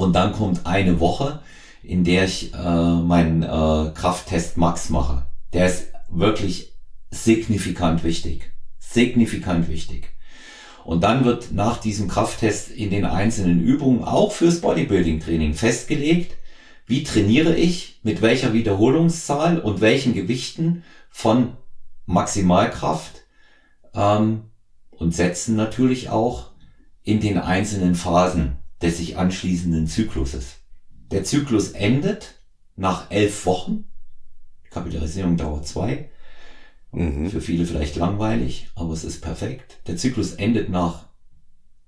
und dann kommt eine Woche, in der ich äh, meinen äh, Krafttest Max mache. Der ist wirklich signifikant wichtig. Signifikant wichtig. Und dann wird nach diesem Krafttest in den einzelnen Übungen auch fürs Bodybuilding-Training festgelegt, wie trainiere ich, mit welcher Wiederholungszahl und welchen Gewichten von Maximalkraft ähm, und setzen natürlich auch in den einzelnen Phasen des sich anschließenden Zykluses. Der Zyklus endet nach elf Wochen. Kapitalisierung dauert zwei. Mhm. Für viele vielleicht langweilig, aber es ist perfekt. Der Zyklus endet nach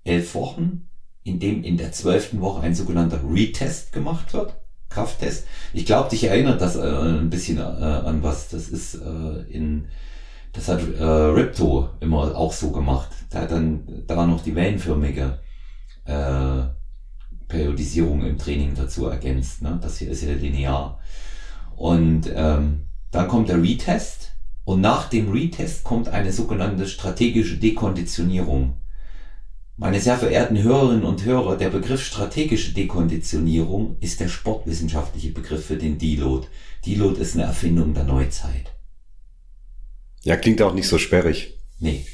elf Wochen, in dem in der zwölften Woche ein sogenannter Retest gemacht wird. Krafttest. Ich glaube, dich erinnert das äh, ein bisschen äh, an was. Das ist äh, in, das hat äh, Ripto immer auch so gemacht. Der hat dann da noch die wellenförmige äh, Periodisierung im Training dazu ergänzt. Ne? Das hier ist ja linear. Und ähm, dann kommt der Retest und nach dem Retest kommt eine sogenannte strategische Dekonditionierung. Meine sehr verehrten Hörerinnen und Hörer, der Begriff strategische Dekonditionierung ist der sportwissenschaftliche Begriff für den Deload. Deload ist eine Erfindung der Neuzeit. Ja, klingt auch nicht so sperrig. Nee.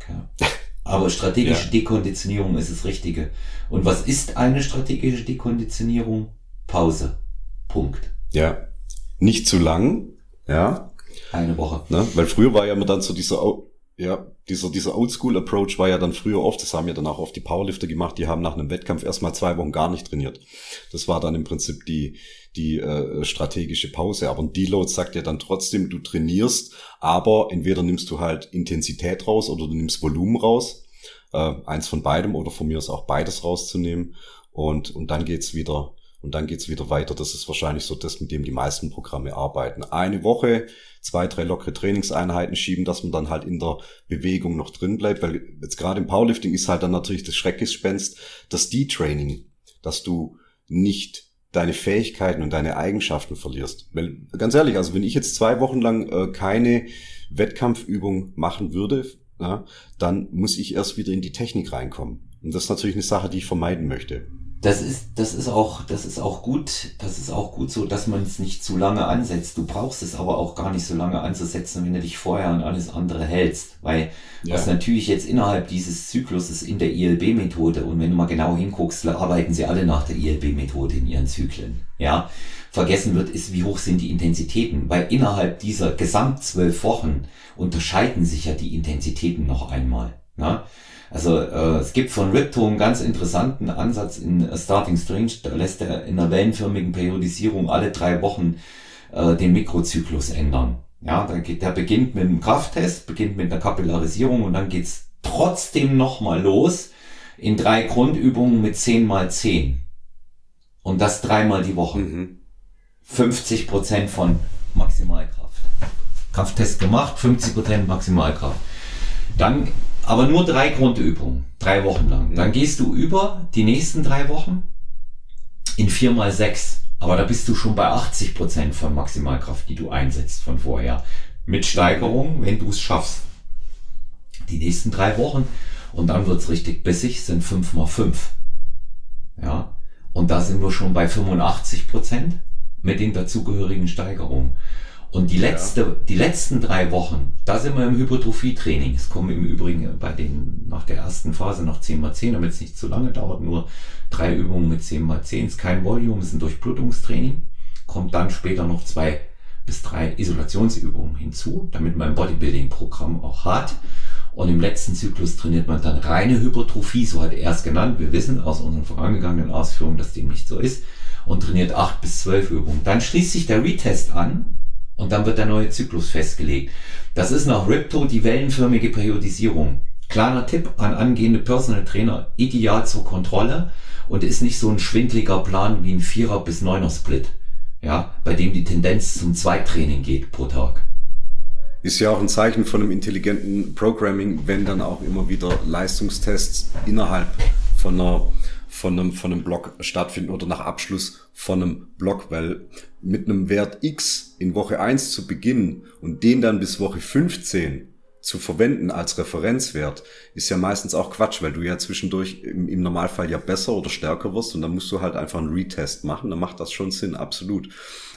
Okay. Aber strategische ja. Dekonditionierung ist das Richtige. Und was ist eine strategische Dekonditionierung? Pause. Punkt. Ja. Nicht zu lang. Ja. Eine Woche. Ne? Weil früher war ja immer dann so dieser, ja, dieser, dieser Oldschool-Approach war ja dann früher oft, das haben ja dann auch oft die Powerlifter gemacht, die haben nach einem Wettkampf erstmal zwei Wochen gar nicht trainiert. Das war dann im Prinzip die, die äh, strategische Pause. Aber ein Deload sagt ja dann trotzdem, du trainierst, aber entweder nimmst du halt Intensität raus oder du nimmst Volumen raus. Äh, eins von beidem oder von mir ist auch beides rauszunehmen. Und, und dann geht's wieder und dann geht's wieder weiter. Das ist wahrscheinlich so das, mit dem die meisten Programme arbeiten. Eine Woche, zwei, drei lockere Trainingseinheiten schieben, dass man dann halt in der Bewegung noch drin bleibt. Weil jetzt gerade im Powerlifting ist halt dann natürlich das Schreckgespenst, das D-Training, dass du nicht deine Fähigkeiten und deine Eigenschaften verlierst. Weil, ganz ehrlich, also wenn ich jetzt zwei Wochen lang äh, keine Wettkampfübung machen würde, ja, dann muss ich erst wieder in die Technik reinkommen. Und das ist natürlich eine Sache, die ich vermeiden möchte das ist, das ist auch, das ist auch gut, das ist auch gut so, dass man es nicht zu lange ansetzt. Du brauchst es aber auch gar nicht so lange anzusetzen, wenn du dich vorher an alles andere hältst. Weil ja. was natürlich jetzt innerhalb dieses Zykluses in der ILB-Methode, und wenn du mal genau hinguckst, arbeiten sie alle nach der ILB-Methode in ihren Zyklen. Ja. Vergessen wird, ist, wie hoch sind die Intensitäten. Weil innerhalb dieser gesamt zwölf Wochen unterscheiden sich ja die Intensitäten noch einmal. Na? Also äh, es gibt von Ripto einen ganz interessanten Ansatz in Starting Strange, da lässt er in einer wellenförmigen Periodisierung alle drei Wochen äh, den Mikrozyklus ändern. Ja, da geht, der beginnt mit einem Krafttest, beginnt mit einer Kapillarisierung und dann geht's trotzdem nochmal los in drei Grundübungen mit 10 mal 10. Und das dreimal die Woche. Mhm. 50 Prozent von Maximalkraft. Krafttest gemacht, 50 Prozent Maximalkraft. Dann aber nur drei Grundübungen, drei Wochen lang. Dann gehst du über die nächsten drei Wochen in vier mal sechs. Aber da bist du schon bei 80 Prozent von Maximalkraft, die du einsetzt von vorher. Mit Steigerung, wenn du es schaffst. Die nächsten drei Wochen. Und dann wird's richtig bissig, sind fünf mal fünf. Ja. Und da sind wir schon bei 85 Prozent mit den dazugehörigen Steigerungen. Und die letzte, ja. die letzten drei Wochen, da sind wir im Hypertrophie-Training. Es kommen im Übrigen bei den, nach der ersten Phase noch 10 mal 10, damit es nicht zu lange dauert, nur drei Übungen mit 10 mal 10. Ist kein Volume, ist ein Durchblutungstraining. Kommt dann später noch zwei bis drei Isolationsübungen hinzu, damit man ein Bodybuilding-Programm auch hat. Und im letzten Zyklus trainiert man dann reine Hypertrophie, so hat er es genannt. Wir wissen aus unseren vorangegangenen Ausführungen, dass dem nicht so ist. Und trainiert acht bis zwölf Übungen. Dann schließt sich der Retest an und dann wird der neue Zyklus festgelegt. Das ist nach Ripto die wellenförmige Periodisierung. Kleiner Tipp an angehende Personal Trainer, ideal zur Kontrolle und ist nicht so ein schwindliger Plan wie ein Vierer bis Neuner Split, ja, bei dem die Tendenz zum Zweittraining geht pro Tag. Ist ja auch ein Zeichen von einem intelligenten Programming, wenn dann auch immer wieder Leistungstests innerhalb von einer von einem, von einem Block stattfinden oder nach Abschluss von einem Block, weil mit einem Wert X in Woche 1 zu beginnen und den dann bis Woche 15 zu verwenden als Referenzwert, ist ja meistens auch Quatsch, weil du ja zwischendurch im, im, Normalfall ja besser oder stärker wirst und dann musst du halt einfach einen Retest machen, dann macht das schon Sinn, absolut.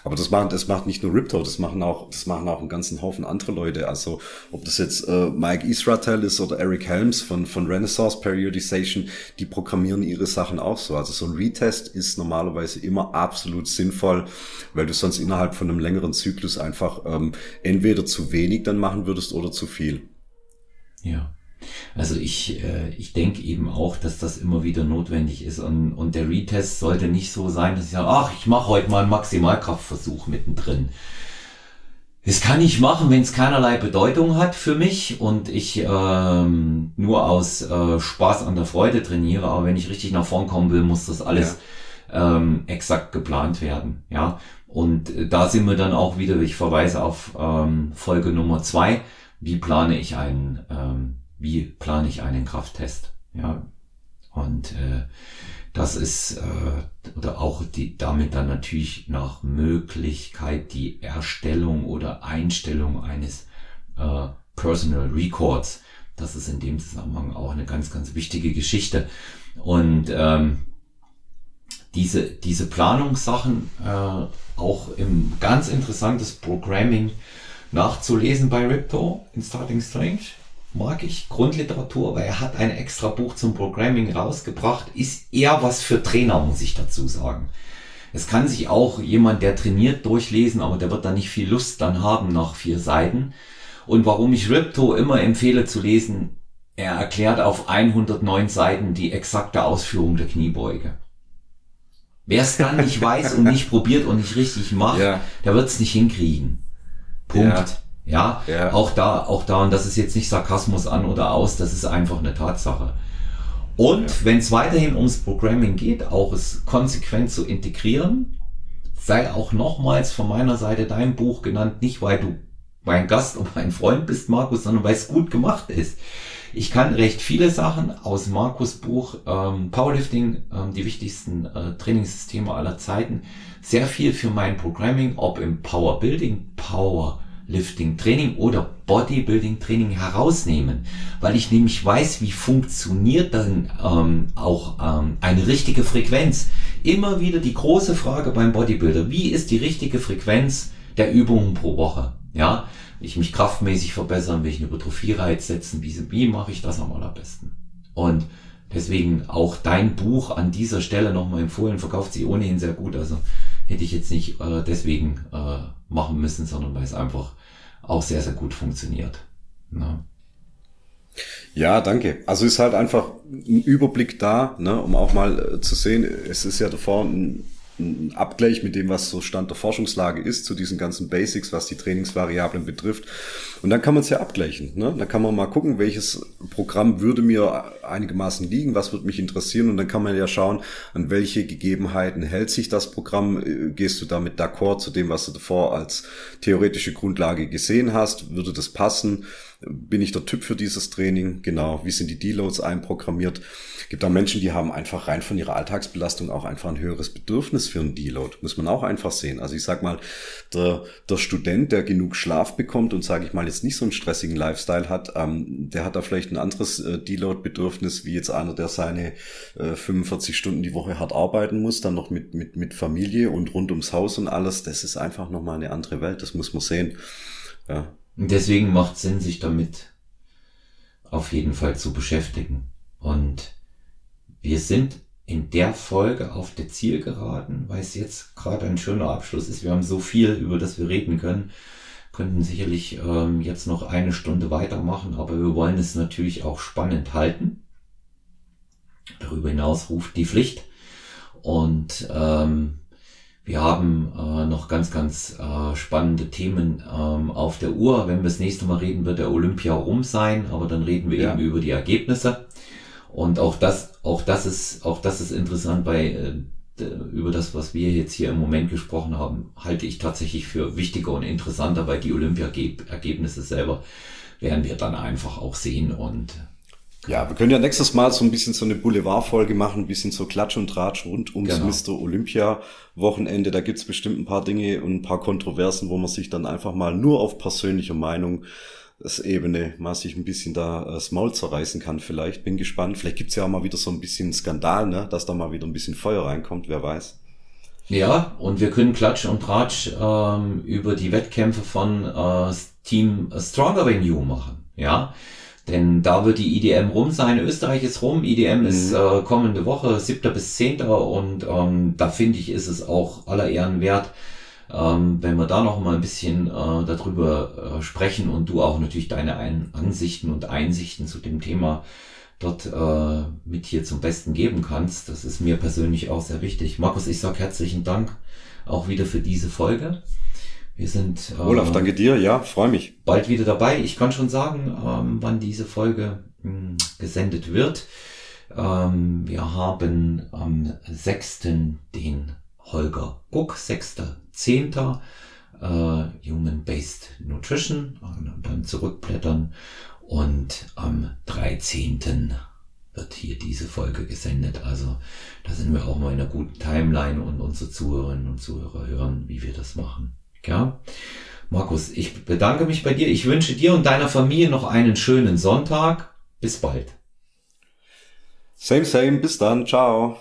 Aber das macht, das macht nicht nur Ripto, das machen auch, das machen auch einen ganzen Haufen andere Leute. Also ob das jetzt äh, Mike Isratel ist oder Eric Helms von, von Renaissance Periodization, die programmieren ihre Sachen auch so. Also so ein Retest ist normalerweise immer absolut sinnvoll, weil du sonst innerhalb von einem längeren Zyklus einfach ähm, entweder zu wenig dann machen würdest oder zu viel. Ja. Also ich, äh, ich denke eben auch, dass das immer wieder notwendig ist und, und der Retest sollte nicht so sein, dass ich sage, ach, ich mache heute mal einen Maximalkraftversuch mittendrin. Das kann ich machen, wenn es keinerlei Bedeutung hat für mich und ich ähm, nur aus äh, Spaß an der Freude trainiere. Aber wenn ich richtig nach vorn kommen will, muss das alles ja. ähm, exakt geplant werden. Ja, und äh, da sind wir dann auch wieder. Ich verweise auf ähm, Folge Nummer zwei. Wie plane ich einen ähm, wie plane ich einen Krafttest. Ja, und äh, das ist äh, oder auch die damit dann natürlich nach Möglichkeit die Erstellung oder Einstellung eines äh, Personal Records. Das ist in dem Zusammenhang auch eine ganz, ganz wichtige Geschichte. Und ähm, diese, diese Planungssachen äh, auch im ganz interessantes Programming nachzulesen bei Ripto in Starting Strange mag ich Grundliteratur, weil er hat ein extra Buch zum Programming rausgebracht. Ist eher was für Trainer, muss ich dazu sagen. Es kann sich auch jemand, der trainiert, durchlesen, aber der wird da nicht viel Lust dann haben nach vier Seiten. Und warum ich Ripto immer empfehle zu lesen, er erklärt auf 109 Seiten die exakte Ausführung der Kniebeuge. Wer es dann nicht weiß und nicht probiert und nicht richtig macht, ja. der wird es nicht hinkriegen. Punkt. Ja. Ja, ja, auch da, auch da, und das ist jetzt nicht Sarkasmus an oder aus, das ist einfach eine Tatsache. Und ja. wenn es weiterhin ums Programming geht, auch es konsequent zu integrieren, sei auch nochmals von meiner Seite dein Buch genannt, nicht weil du mein Gast und mein Freund bist, Markus, sondern weil es gut gemacht ist. Ich kann recht viele Sachen aus Markus Buch ähm, Powerlifting, ähm, die wichtigsten äh, Trainingssysteme aller Zeiten, sehr viel für mein Programming, ob im Power Building, Power Lifting Training oder Bodybuilding Training herausnehmen, weil ich nämlich weiß, wie funktioniert dann ähm, auch ähm, eine richtige Frequenz. Immer wieder die große Frage beim Bodybuilder, wie ist die richtige Frequenz der Übungen pro Woche? Ja, ich mich kraftmäßig verbessern, will ich einen Hypertrophie-Reiz setzen, wie, wie mache ich das am allerbesten? Und deswegen auch dein Buch an dieser Stelle nochmal empfohlen, verkauft sich ohnehin sehr gut, also hätte ich jetzt nicht äh, deswegen äh, machen müssen, sondern weil es einfach auch sehr, sehr gut funktioniert. Ne? Ja, danke. Also ist halt einfach ein Überblick da, ne, um auch mal äh, zu sehen, es ist ja davor ein, ein Abgleich mit dem, was so Stand der Forschungslage ist, zu diesen ganzen Basics, was die Trainingsvariablen betrifft. Und dann kann man es ja abgleichen. Ne? Dann kann man mal gucken, welches Programm würde mir einigermaßen liegen, was würde mich interessieren und dann kann man ja schauen, an welche Gegebenheiten hält sich das Programm, äh, gehst du damit d'accord zu dem, was du davor als theoretische Grundlage gesehen hast, würde das passen? Bin ich der Typ für dieses Training? Genau. Wie sind die Deloads einprogrammiert? gibt auch Menschen, die haben einfach rein von ihrer Alltagsbelastung auch einfach ein höheres Bedürfnis für einen Deload. Muss man auch einfach sehen. Also ich sag mal, der, der Student, der genug Schlaf bekommt und sage ich mal jetzt nicht so einen stressigen Lifestyle hat, ähm, der hat da vielleicht ein anderes äh, Deload-Bedürfnis wie jetzt einer, der seine äh, 45 Stunden die Woche hart arbeiten muss, dann noch mit, mit, mit Familie und rund ums Haus und alles. Das ist einfach nochmal eine andere Welt. Das muss man sehen. Ja. Und deswegen macht Sinn, sich damit auf jeden Fall zu beschäftigen. Und wir sind in der Folge auf der Zielgeraden, weil es jetzt gerade ein schöner Abschluss ist. Wir haben so viel, über das wir reden können, könnten sicherlich ähm, jetzt noch eine Stunde weitermachen, aber wir wollen es natürlich auch spannend halten. Darüber hinaus ruft die Pflicht. Und ähm, wir haben äh, noch ganz, ganz äh, spannende Themen ähm, auf der Uhr. Wenn wir das nächste Mal reden, wird der Olympia rum sein, aber dann reden wir ja. eben über die Ergebnisse. Und auch das, auch das ist, auch das ist interessant bei, äh, über das, was wir jetzt hier im Moment gesprochen haben, halte ich tatsächlich für wichtiger und interessanter, weil die Olympia-Ergebnisse selber werden wir dann einfach auch sehen und ja, wir können ja nächstes Mal so ein bisschen so eine Boulevardfolge machen, ein bisschen so Klatsch und Tratsch rund ums genau. Mr. Olympia Wochenende. Da gibt's bestimmt ein paar Dinge und ein paar Kontroversen, wo man sich dann einfach mal nur auf persönliche Meinung Ebene mal sich ein bisschen da äh, das Maul zerreißen kann vielleicht. Bin gespannt. Vielleicht gibt's ja auch mal wieder so ein bisschen Skandal, ne? dass da mal wieder ein bisschen Feuer reinkommt, wer weiß. Ja, und wir können Klatsch und Tratsch ähm, über die Wettkämpfe von äh, Team Stronger Than You machen. Ja, denn da wird die IDM rum sein. Österreich ist rum. IDM mhm. ist äh, kommende Woche, 7. bis 10. Und ähm, da finde ich, ist es auch aller Ehren wert, ähm, wenn wir da noch mal ein bisschen äh, darüber äh, sprechen und du auch natürlich deine ein Ansichten und Einsichten zu dem Thema dort äh, mit hier zum Besten geben kannst. Das ist mir persönlich auch sehr wichtig. Markus, ich sag herzlichen Dank auch wieder für diese Folge. Wir sind äh, Olaf, danke dir, ja, freue mich. Bald wieder dabei. Ich kann schon sagen, ähm, wann diese Folge mh, hm, gesendet wird. Ähm, wir haben am 6. den Holger Guck, 6.10. Äh, Human-Based Nutrition und dann zurückblättern und am 13. wird hier diese Folge gesendet. Also da sind wir auch mal in einer guten Timeline und unsere Zuhörerinnen und Zuhörer hören, wie wir das machen. Ja? Markus, ich bedanke mich bei dir. Ich wünsche dir und deiner Familie noch einen schönen Sonntag. Bis bald. Same, same. Bis dann. Ciao.